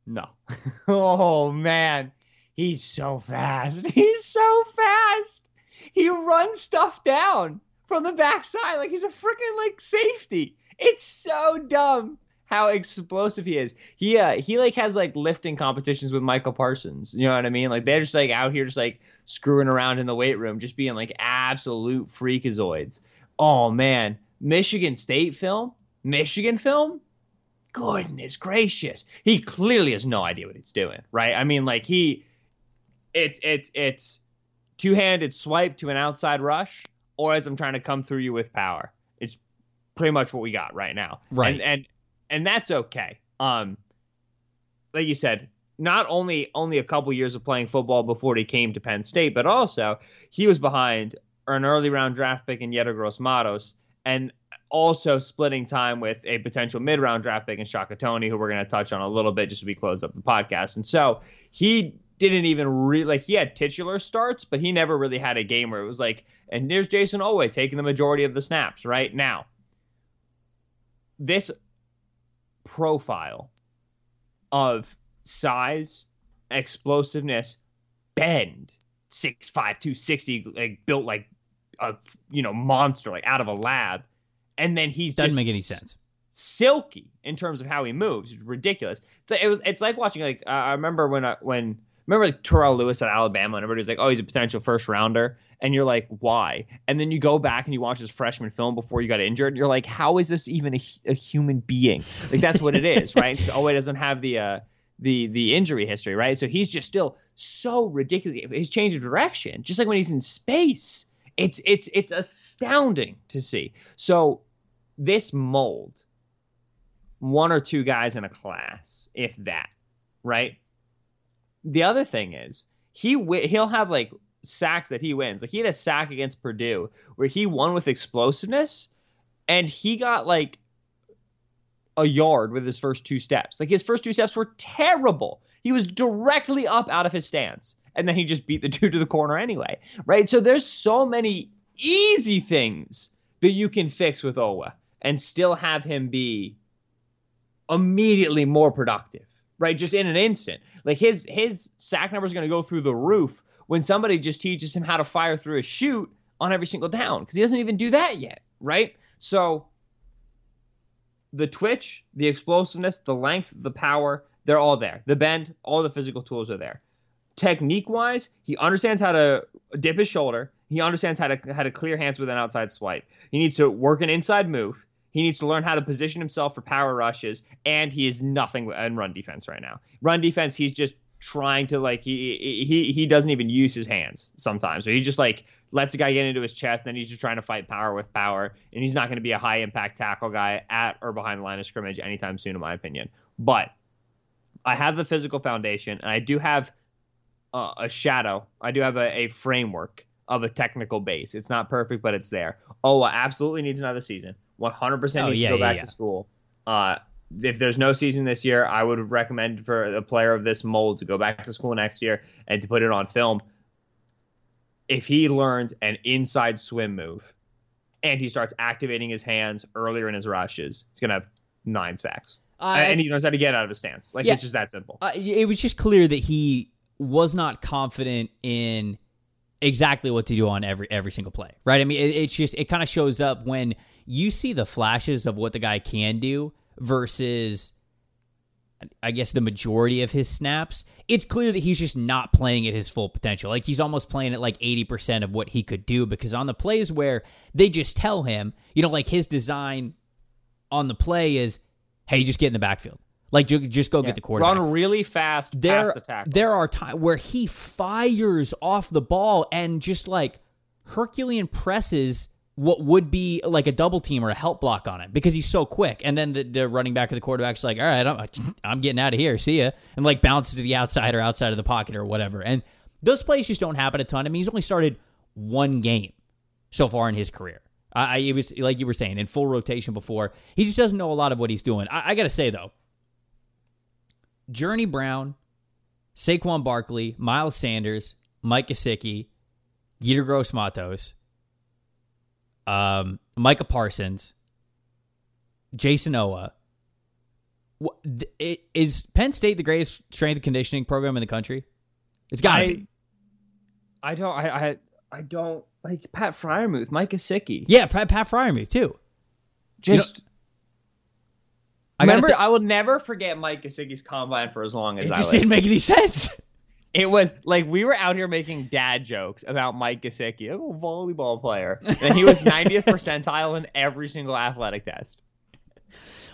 No. [laughs] oh man, he's so fast. [laughs] He's so fast. He runs stuff down from the backside like he's a freaking like safety. It's so dumb how explosive he is. He uh he like has like lifting competitions with Micah Parsons. You know what I mean? Like they're just like out here just like screwing around in the weight room, just being like absolute freakazoids. Oh man, Michigan State film, Michigan film. Goodness gracious, he clearly has no idea what he's doing, right? I mean, like he, it's it's it's two-handed swipe to an outside rush, or as I'm trying to come through you with power. It's pretty much what we got right now, Right. And and and that's okay. Um, like you said, not only only a couple years of playing football before he came to Penn State, but also he was behind an early round draft pick in Yetur Gross Matos, and also splitting time with a potential mid round draft pick in Shaka Toney, who we're going to touch on a little bit just as we close up the podcast. And so he didn't even really like he had titular starts, but he never really had a game where it was like, and there's Jayson Oweh taking the majority of the snaps right now. This profile of size, explosiveness, bend, 6'5, 260, like built like a you know monster, like out of a lab. And then he's Doesn't just make any sense. silky in terms of how he moves. It's ridiculous. So it was. It's like watching like uh, I remember when I, when remember like Terrell Lewis at Alabama, and everybody's like, oh, he's a potential first rounder, and you're like, why? And then you go back and you watch his freshman film before you got injured, and you're like, how is this even a, a human being? Like that's what it is, right? So, oh, it doesn't have the uh the the injury history, right? So he's just still so ridiculous. He's changed of direction, just like when he's in space. It's it's it's astounding to see. So this mold one or two guys in a class, if that, right? The other thing is he wi- he'll have like sacks that he wins. Like he had a sack against Purdue where he won with explosiveness, and he got like a yard with his first two steps. Like his first two steps were terrible. He was directly up out of his stance, and then he just beat the [laughs] dude to the corner anyway, right? So there's so many easy things that you can fix with Oweh and still have him be immediately more productive, right? Just in an instant. Like his his sack number is going to go through the roof when somebody just teaches him how to fire through a shoot on every single down because he doesn't even do that yet, right? So the twitch, the explosiveness, the length, the power, they're all there. The bend, all the physical tools are there. Technique wise, he understands how to dip his shoulder. He understands how to how to clear hands with an outside swipe. He needs to work an inside move. He needs to learn how to position himself for power rushes, and he is nothing in run defense right now. Run defense, he's just trying to like he he he doesn't even use his hands sometimes. So he just like lets a guy get into his chest, and then he's just trying to fight power with power. And he's not going to be a high impact tackle guy at or behind the line of scrimmage anytime soon, in my opinion. But I have the physical foundation, and I do have uh, a shadow. I do have a, a framework of a technical base. It's not perfect, but it's there. Oh, absolutely needs another season. 100% Oh, needs yeah, to go yeah, back yeah. to school. Uh, if there's no season this year, I would recommend for a player of this mold to go back to school next year and to put it on film. If he learns an inside swim move and he starts activating his hands earlier in his rushes, he's going to have nine sacks. I- and he knows how to get out of a stance. Like, it's just that simple. uh, it was just clear that he was not confident in exactly what to do on every every single play, right? I mean, it, it's just it kind of shows up when you see the flashes of what the guy can do versus, I guess, the majority of his snaps. It's clear that he's just not playing at his full potential. Like he's almost playing at like eighty percent of what he could do because on the plays where they just tell him, you know, like his design on the play is, hey, just get in the backfield. Like just go get the quarterback Run really fast there, the there are times where he fires off the ball and just like Herculean presses what would be like a double team or a help block on it because he's so quick. And then the, the running back or the quarterback's like, all right, I'm, I'm getting out of here. See ya. And like bounces to the outside or outside of the pocket or whatever. And those plays just don't happen a ton. I mean, he's only started one game so far in his career. I, it was like you were saying in full rotation before. He just doesn't know a lot of what he's doing. I, I got to say though, Journey Brown, Saquon Barkley, Miles Sanders, Mike Gesicki, Yetur Gross Matos, um, Micah Parsons, Jayson Oweh. Is Penn State the greatest strength and conditioning program in the country? It's got to I- be. I don't. I. I, I don't like Pat Freiermuth, Mike Gesicki. Yeah, Pat, Pat Freiermuth too. Just I gotta remember, thi- I will never forget Mike Gesicki's combine for as long as it I just live. didn't make any sense. [laughs] It was like we were out here making dad jokes about Mike Gesicki, a volleyball player, and he was [laughs] 90th percentile in every single athletic test.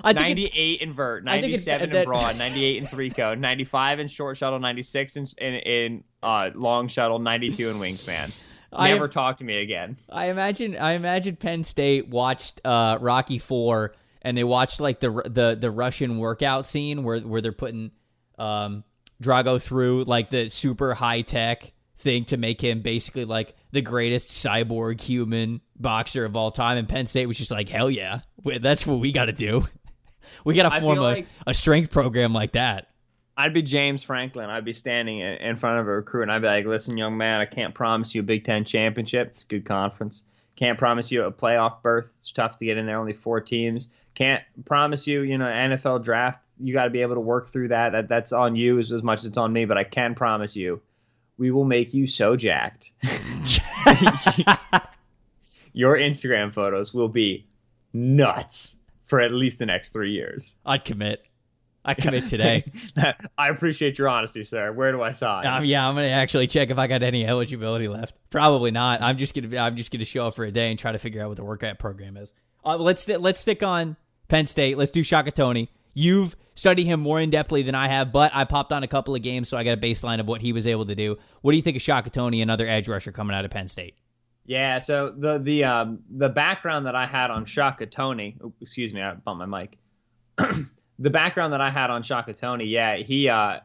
I think it- 98 in vert, I think it's- 97 that- in broad, [laughs] 98 in three code, 95 in short shuttle, 96 in in, in uh, long shuttle, 92 in wingspan. I Never talk to me again. I imagine I imagine Penn State watched uh, Rocky Four and they watched like the the the Russian workout scene where where they're putting um, Drago through like the super high tech thing to make him basically like the greatest cyborg human boxer of all time. And Penn State was just like, hell yeah, that's what we got to do. [laughs] we got to form a, like- a strength program like that. I'd be James Franklin. I'd be standing in in front of a recruit and I'd be like, listen, young man, I can't promise you a Big Ten championship. It's a good conference. Can't promise you a playoff berth. It's tough to get in there, only four teams. Can't promise you, you know, NFL draft. You got to be able to work through that. That That's on you as, as much as it's on me, but I can promise you, we will make you so jacked. [laughs] [laughs] Your Instagram photos will be nuts for at least the next three years. I'd commit. I commit today. [laughs] I appreciate your honesty, sir. Where do I sign? Um, yeah, I'm gonna actually check if I got any eligibility left. Probably not. I'm just gonna I'm just gonna show up for a day and try to figure out what the workout program is. Uh, let's let's stick on Penn State. Let's do Shaka Toney. You've studied him more in depthly than I have, but I popped on a couple of games, so I got a baseline of what he was able to do. What do you think of Shaka Toney, another edge rusher coming out of Penn State? Yeah, so the the um the background that I had on Shaka Toney, excuse me, I bumped my mic. [clears throat] the background that I had on Shaka Toney, yeah, he uh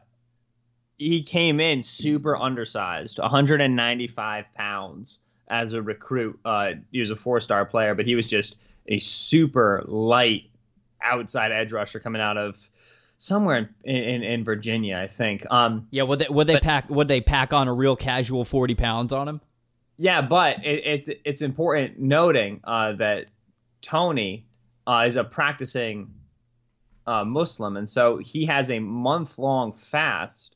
he came in super undersized, 195 pounds as a recruit. Uh, he was a four star player, but he was just a super light outside edge rusher coming out of somewhere in in, in Virginia, I think. Um, Yeah, would they would they But- pack would they pack on a real casual forty pounds on him? Yeah, but it, it's it's important noting uh, that Toney uh, is a practicing uh, Muslim, and so he has a month long fast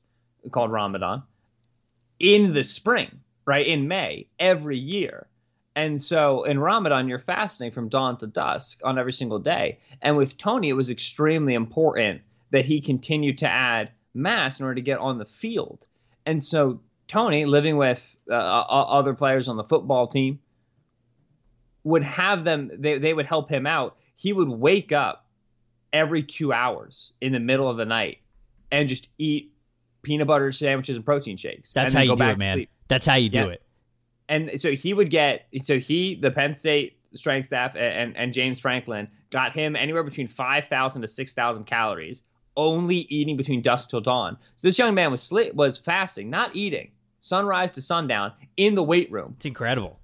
called Ramadan in the spring, right in May every year. And so in Ramadan, you're fasting from dawn to dusk on every single day. And with Toney, it was extremely important that he continued to add mass in order to get on the field. And so Toney, living with uh, other players on the football team, would have them, they, they would help him out. He would wake up every two hours in the middle of the night and just eat peanut butter sandwiches and protein shakes. That's how you do it, man. That's how you do Yeah. it. And so he would get so he the Penn State strength staff and and, and James Franklin got him anywhere between five thousand to six thousand calories, only eating between dusk till dawn. So this young man was slit was fasting, not eating, sunrise to sundown in the weight room. It's incredible.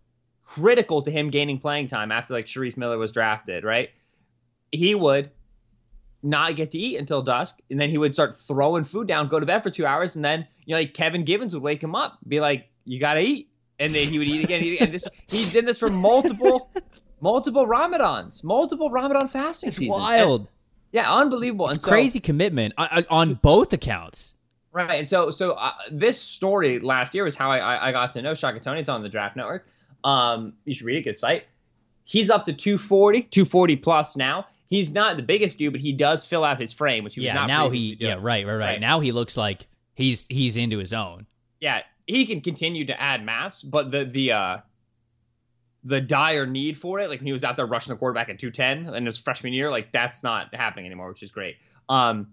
Critical to him gaining playing time after like Shareef Miller was drafted, right? He would not get to eat until dusk, and then he would start throwing food down, go to bed for two hours, and then you know like Kevin Gibbons would wake him up, be like, "You gotta eat," and then he would eat again. Eat again. And this, he did this for multiple, multiple Ramadans, multiple Ramadan fasting It's seasons. wild. And- yeah, unbelievable. It's so, crazy commitment uh, uh, on both accounts. Right, and so so uh, this story last year was how I I, I got to know Shaka Toney. It's on the Draft Network. Um, you should read it. Good site. He's up to 240, 240 plus now. He's not the biggest dude, but he does fill out his frame, which he was Yeah, not. now he doing. yeah, right, right, right, Right. Now he looks like he's he's into his own. yeah, he can continue to add mass, but the the uh the dire need for it, like when he was out there rushing the quarterback at 210 in his freshman year, like that's not happening anymore, which is great. Um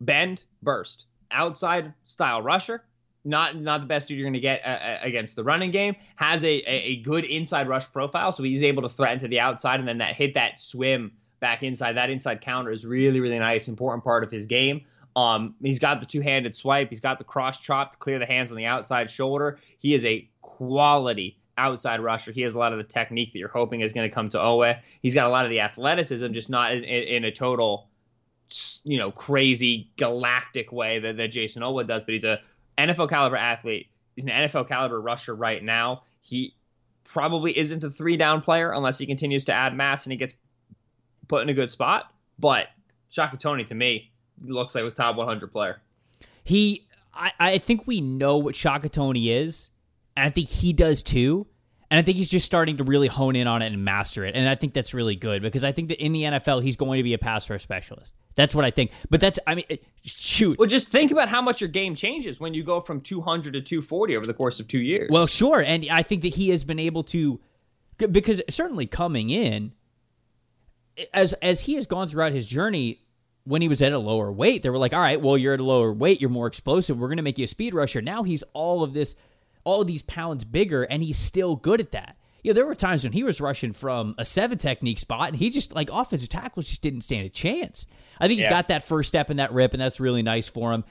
bend, burst, outside style rusher. Not not the best dude you're going to get uh, uh, against the running game. Has a, a good inside rush profile, so he's able to threaten to the outside, and then that hit that swim back inside. That inside counter is really really nice, important part of his game. Um, he's got the two-handed swipe. He's got the cross chop to clear the hands on the outside shoulder. He is a quality outside rusher. He has a lot of the technique that you're hoping is going to come to Oweh. He's got a lot of the athleticism, just not in, in, in a total, you know, crazy galactic way that, that Jayson Oweh does. But he's a NFL caliber athlete. He's an NFL caliber rusher right now. He probably isn't a three down player unless he continues to add mass and he gets put in a good spot. But Shaka Toney to me looks like a top 100 player. He, I, I think we know what Shaka Toney is, and I think he does too. And I think he's just starting to really hone in on it and master it. And I think that's really good because I think that in the NFL, he's going to be a pass rush specialist. That's what I think. But that's, I mean, shoot. Well, just think about how much your game changes when you go from 200 to 240 over the course of two years. Well, sure, and I think that he has been able to, because certainly coming in, as as he has gone throughout his journey, when he was at a lower weight, they were like, "All right, well, you're at a lower weight, you're more explosive. We're going to make you a speed rusher." Now he's all of this, all these pounds bigger, and he's still good at that. You know, there were times when he was rushing from a seven technique spot, and he just like offensive tackles just didn't stand a chance. I think he's Yeah. got that first step in that rip, and that's really nice for him.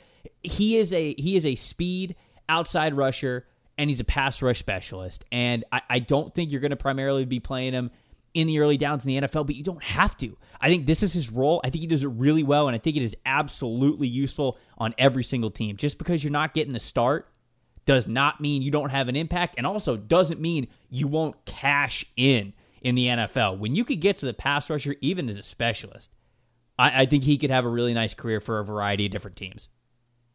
He is a he is a speed outside rusher, and he's a pass rush specialist. And I, I don't think you're going to primarily be playing him in the early downs in the NFL, but you don't have to. I think this is his role. I think he does it really well, and I think it is absolutely useful on every single team. Just because you're not getting the start does not mean you don't have an impact, and also doesn't mean you won't cash in in the NFL. When you could get to the pass rusher, even as a specialist, I, I think he could have a really nice career for a variety of different teams.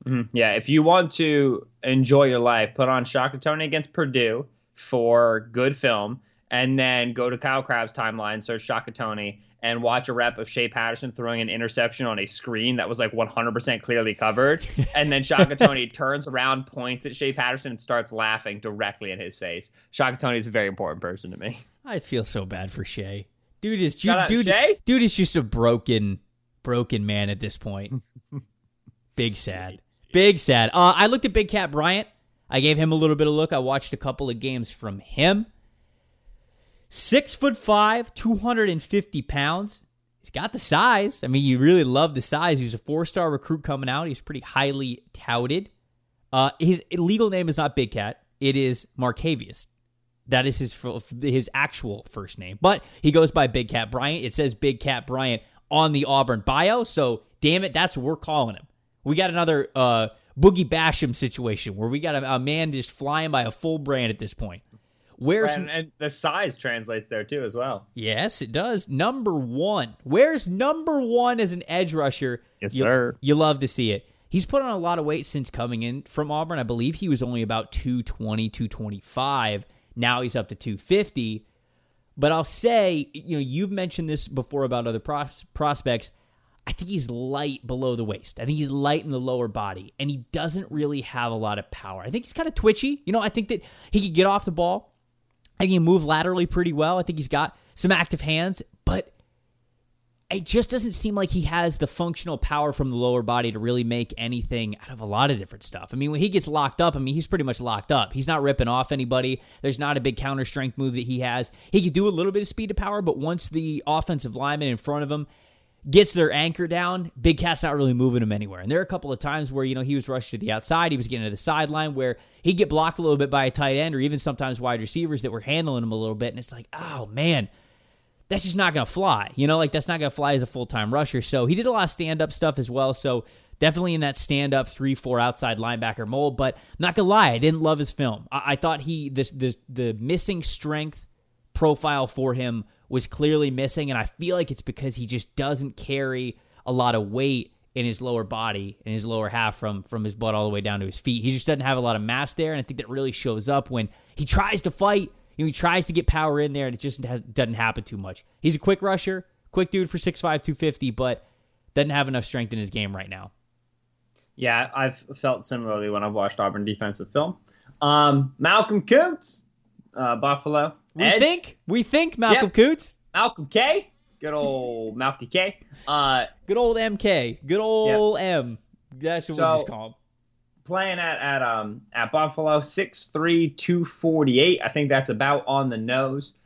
Mm-hmm. yeah, if you want to enjoy your life, put on Shaka Toney against Purdue for good film, and then go to Kyle Crabbs' timeline, search Shaka Toney, and watch a rep of Shea Patterson throwing an interception on a screen that was like 100% clearly covered. [laughs] and then Shaka Toney turns around, points at Shea Patterson, and starts laughing directly in his face. Shaka Toney is a very important person to me. I feel so bad for Shea. Dude is out dude, Shea. dude is just a broken, broken man at this point. [laughs] Big sad. Big sad. Uh, I looked at Big Kat Bryant. I gave him a little bit of look. I watched a couple of games from him. Six foot five, 250 pounds. He's got the size. I mean, you really love the size. He was a four star recruit coming out. He's pretty highly touted. Uh, his legal name is not Big Kat. It is Marcavius. That is his his actual first name, but he goes by Big Kat Bryant. It says Big Kat Bryant on the Auburn bio, so damn it, that's what we're calling him. We got another uh, Boogie Basham situation where we got a, a man just flying by a full brand at this point. Where's And, and the size translates there too, as well. yes, it does. Number one. Where's number one as an edge rusher? Yes, you, sir. You love to see it. He's put on a lot of weight since coming in from Auburn. I believe he was only about 220, 225. Now he's up to 250. But I'll say, you know, you've mentioned this before about other pros- prospects. I think he's light below the waist. I think he's light in the lower body, and he doesn't really have a lot of power. I think he's kind of twitchy. You know, I think that he could get off the ball. I think he can move laterally pretty well. I think he's got some active hands, but it just doesn't seem like he has the functional power from the lower body to really make anything out of a lot of different stuff. I mean, when he gets locked up, I mean, he's pretty much locked up. He's not ripping off anybody. There's not a big counter strength move that he has. He could do a little bit of speed to power, but once the offensive lineman in front of him gets their anchor down, Big Kat's not really moving him anywhere. And there are a couple of times where, you know, he was rushed to the outside, he was getting to the sideline where he'd get blocked a little bit by a tight end or even sometimes wide receivers that were handling him a little bit. And it's like, oh man, that's just not going to fly. You know, like that's not going to fly as a full time rusher. So he did a lot of stand up stuff as well. So definitely in that stand up three four outside linebacker mold. But I'm not gonna lie, I didn't love his film. I, I thought he this this the missing strength profile for him was clearly missing, and I feel like it's because he just doesn't carry a lot of weight in his lower body in his lower half from from his butt all the way down to his feet. He just doesn't have a lot of mass there, and I think that really shows up when he tries to fight you know, he tries to get power in there, and it just has, doesn't happen too much. He's a quick rusher, quick dude for 6'5", 250, but doesn't have enough strength in his game right now. Yeah, I've felt similarly when I've watched Auburn defensive film. Um, Malcolm Koonce, uh, Buffalo. We Edge. think we think Malcolm yep. Koonce. Malcolm K. Good old Malcolm K. Uh, good old MK. Good old yep. M. That's what so, we'll just call him playing at at um at Buffalo, 6'3", 248. I think that's about on the nose.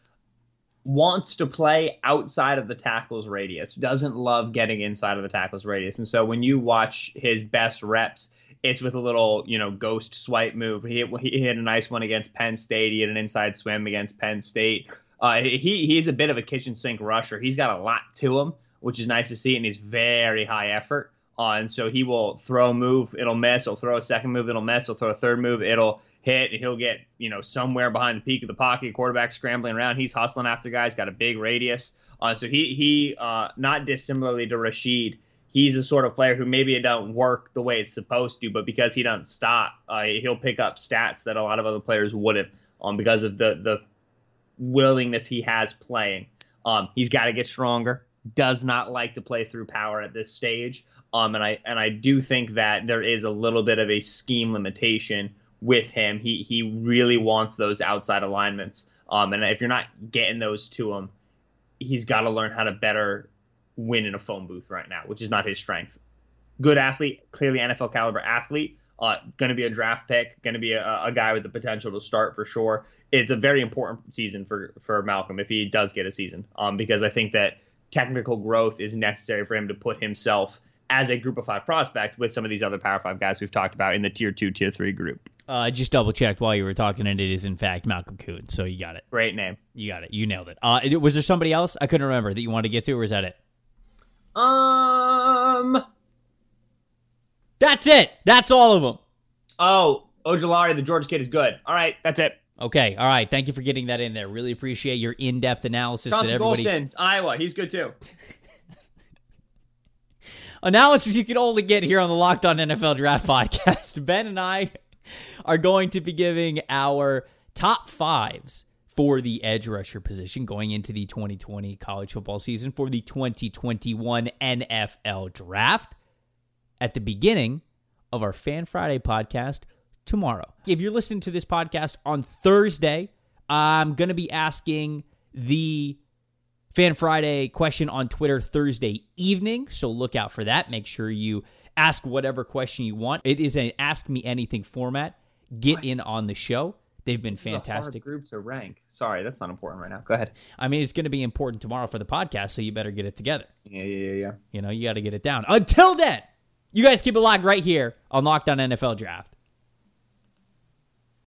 Wants to play outside of the tackles radius. Doesn't love getting inside of the tackles radius. And so when you watch his best reps, it's with a little, you know, ghost swipe move. He, he hit a nice one against Penn State. He had an inside swim against Penn State. Uh, he he's a bit of a kitchen sink rusher. He's got a lot to him, which is nice to see, and he's very high effort. Uh, and so he will throw a move, it'll miss. He'll throw a second move, it'll miss. He'll throw a third move, it'll hit, and he'll get you know somewhere behind the peak of the pocket. Quarterback scrambling around. He's hustling after guys. Got a big radius. Uh, so he he uh, not dissimilarly to Rashed. He's a sort of player who maybe it doesn't work the way it's supposed to, but because he doesn't stop, uh, he'll pick up stats that a lot of other players wouldn't, um, because of the the willingness he has playing. Um, he's got to get stronger. Does not like to play through power at this stage. Um, and I and I do think that there is a little bit of a scheme limitation with him. He he really wants those outside alignments. Um, and if you're not getting those to him, he's got to learn how to better win in a phone booth right now, which is not his strength. Good athlete, clearly NFL caliber athlete. Uh, going to be a draft pick, going to be a, a, guy with the potential to start for sure. It's a very important season for for Malcolm if he does get a season, um, because I think that technical growth is necessary for him to put himself as a group of five prospect with some of these other power five guys we've talked about in the tier two, tier three group. Uh, I uh, just double checked while you were talking, and it is in fact Malcolm Coon. So you got it. Great name. You got it. You nailed it. Uh, was there somebody else I couldn't remember that you wanted to get to, or is that it? Um, that's it. That's all of them. Oh, Ojulari, the Georgia kid, is good. All right, that's it. Okay, all right. Thank you for getting that in there. Really appreciate your in-depth analysis. That everybody... Golston, Iowa, he's good too. [laughs] analysis you can only get here on the Locked On NFL Draft [laughs] podcast. Ben and I are going to be giving our top fives for the edge rusher position going into the 2020 college football season for the 2021 NFL draft at the beginning of our Fan Friday podcast tomorrow. If you're listening to this podcast on Thursday, I'm going to be asking the Fan Friday question on Twitter Thursday evening. So look out for that. Make sure you ask whatever question you want. It is an Ask Me Anything format. Get in on the show. They've been this fantastic. group to rank. Sorry, that's not important right now. Go ahead. I mean, it's going to be important tomorrow for the podcast, so you better get it together. Yeah, yeah, yeah. You know, you got to get it down. Until then, you guys keep it locked right here on Locked On NFL Draft.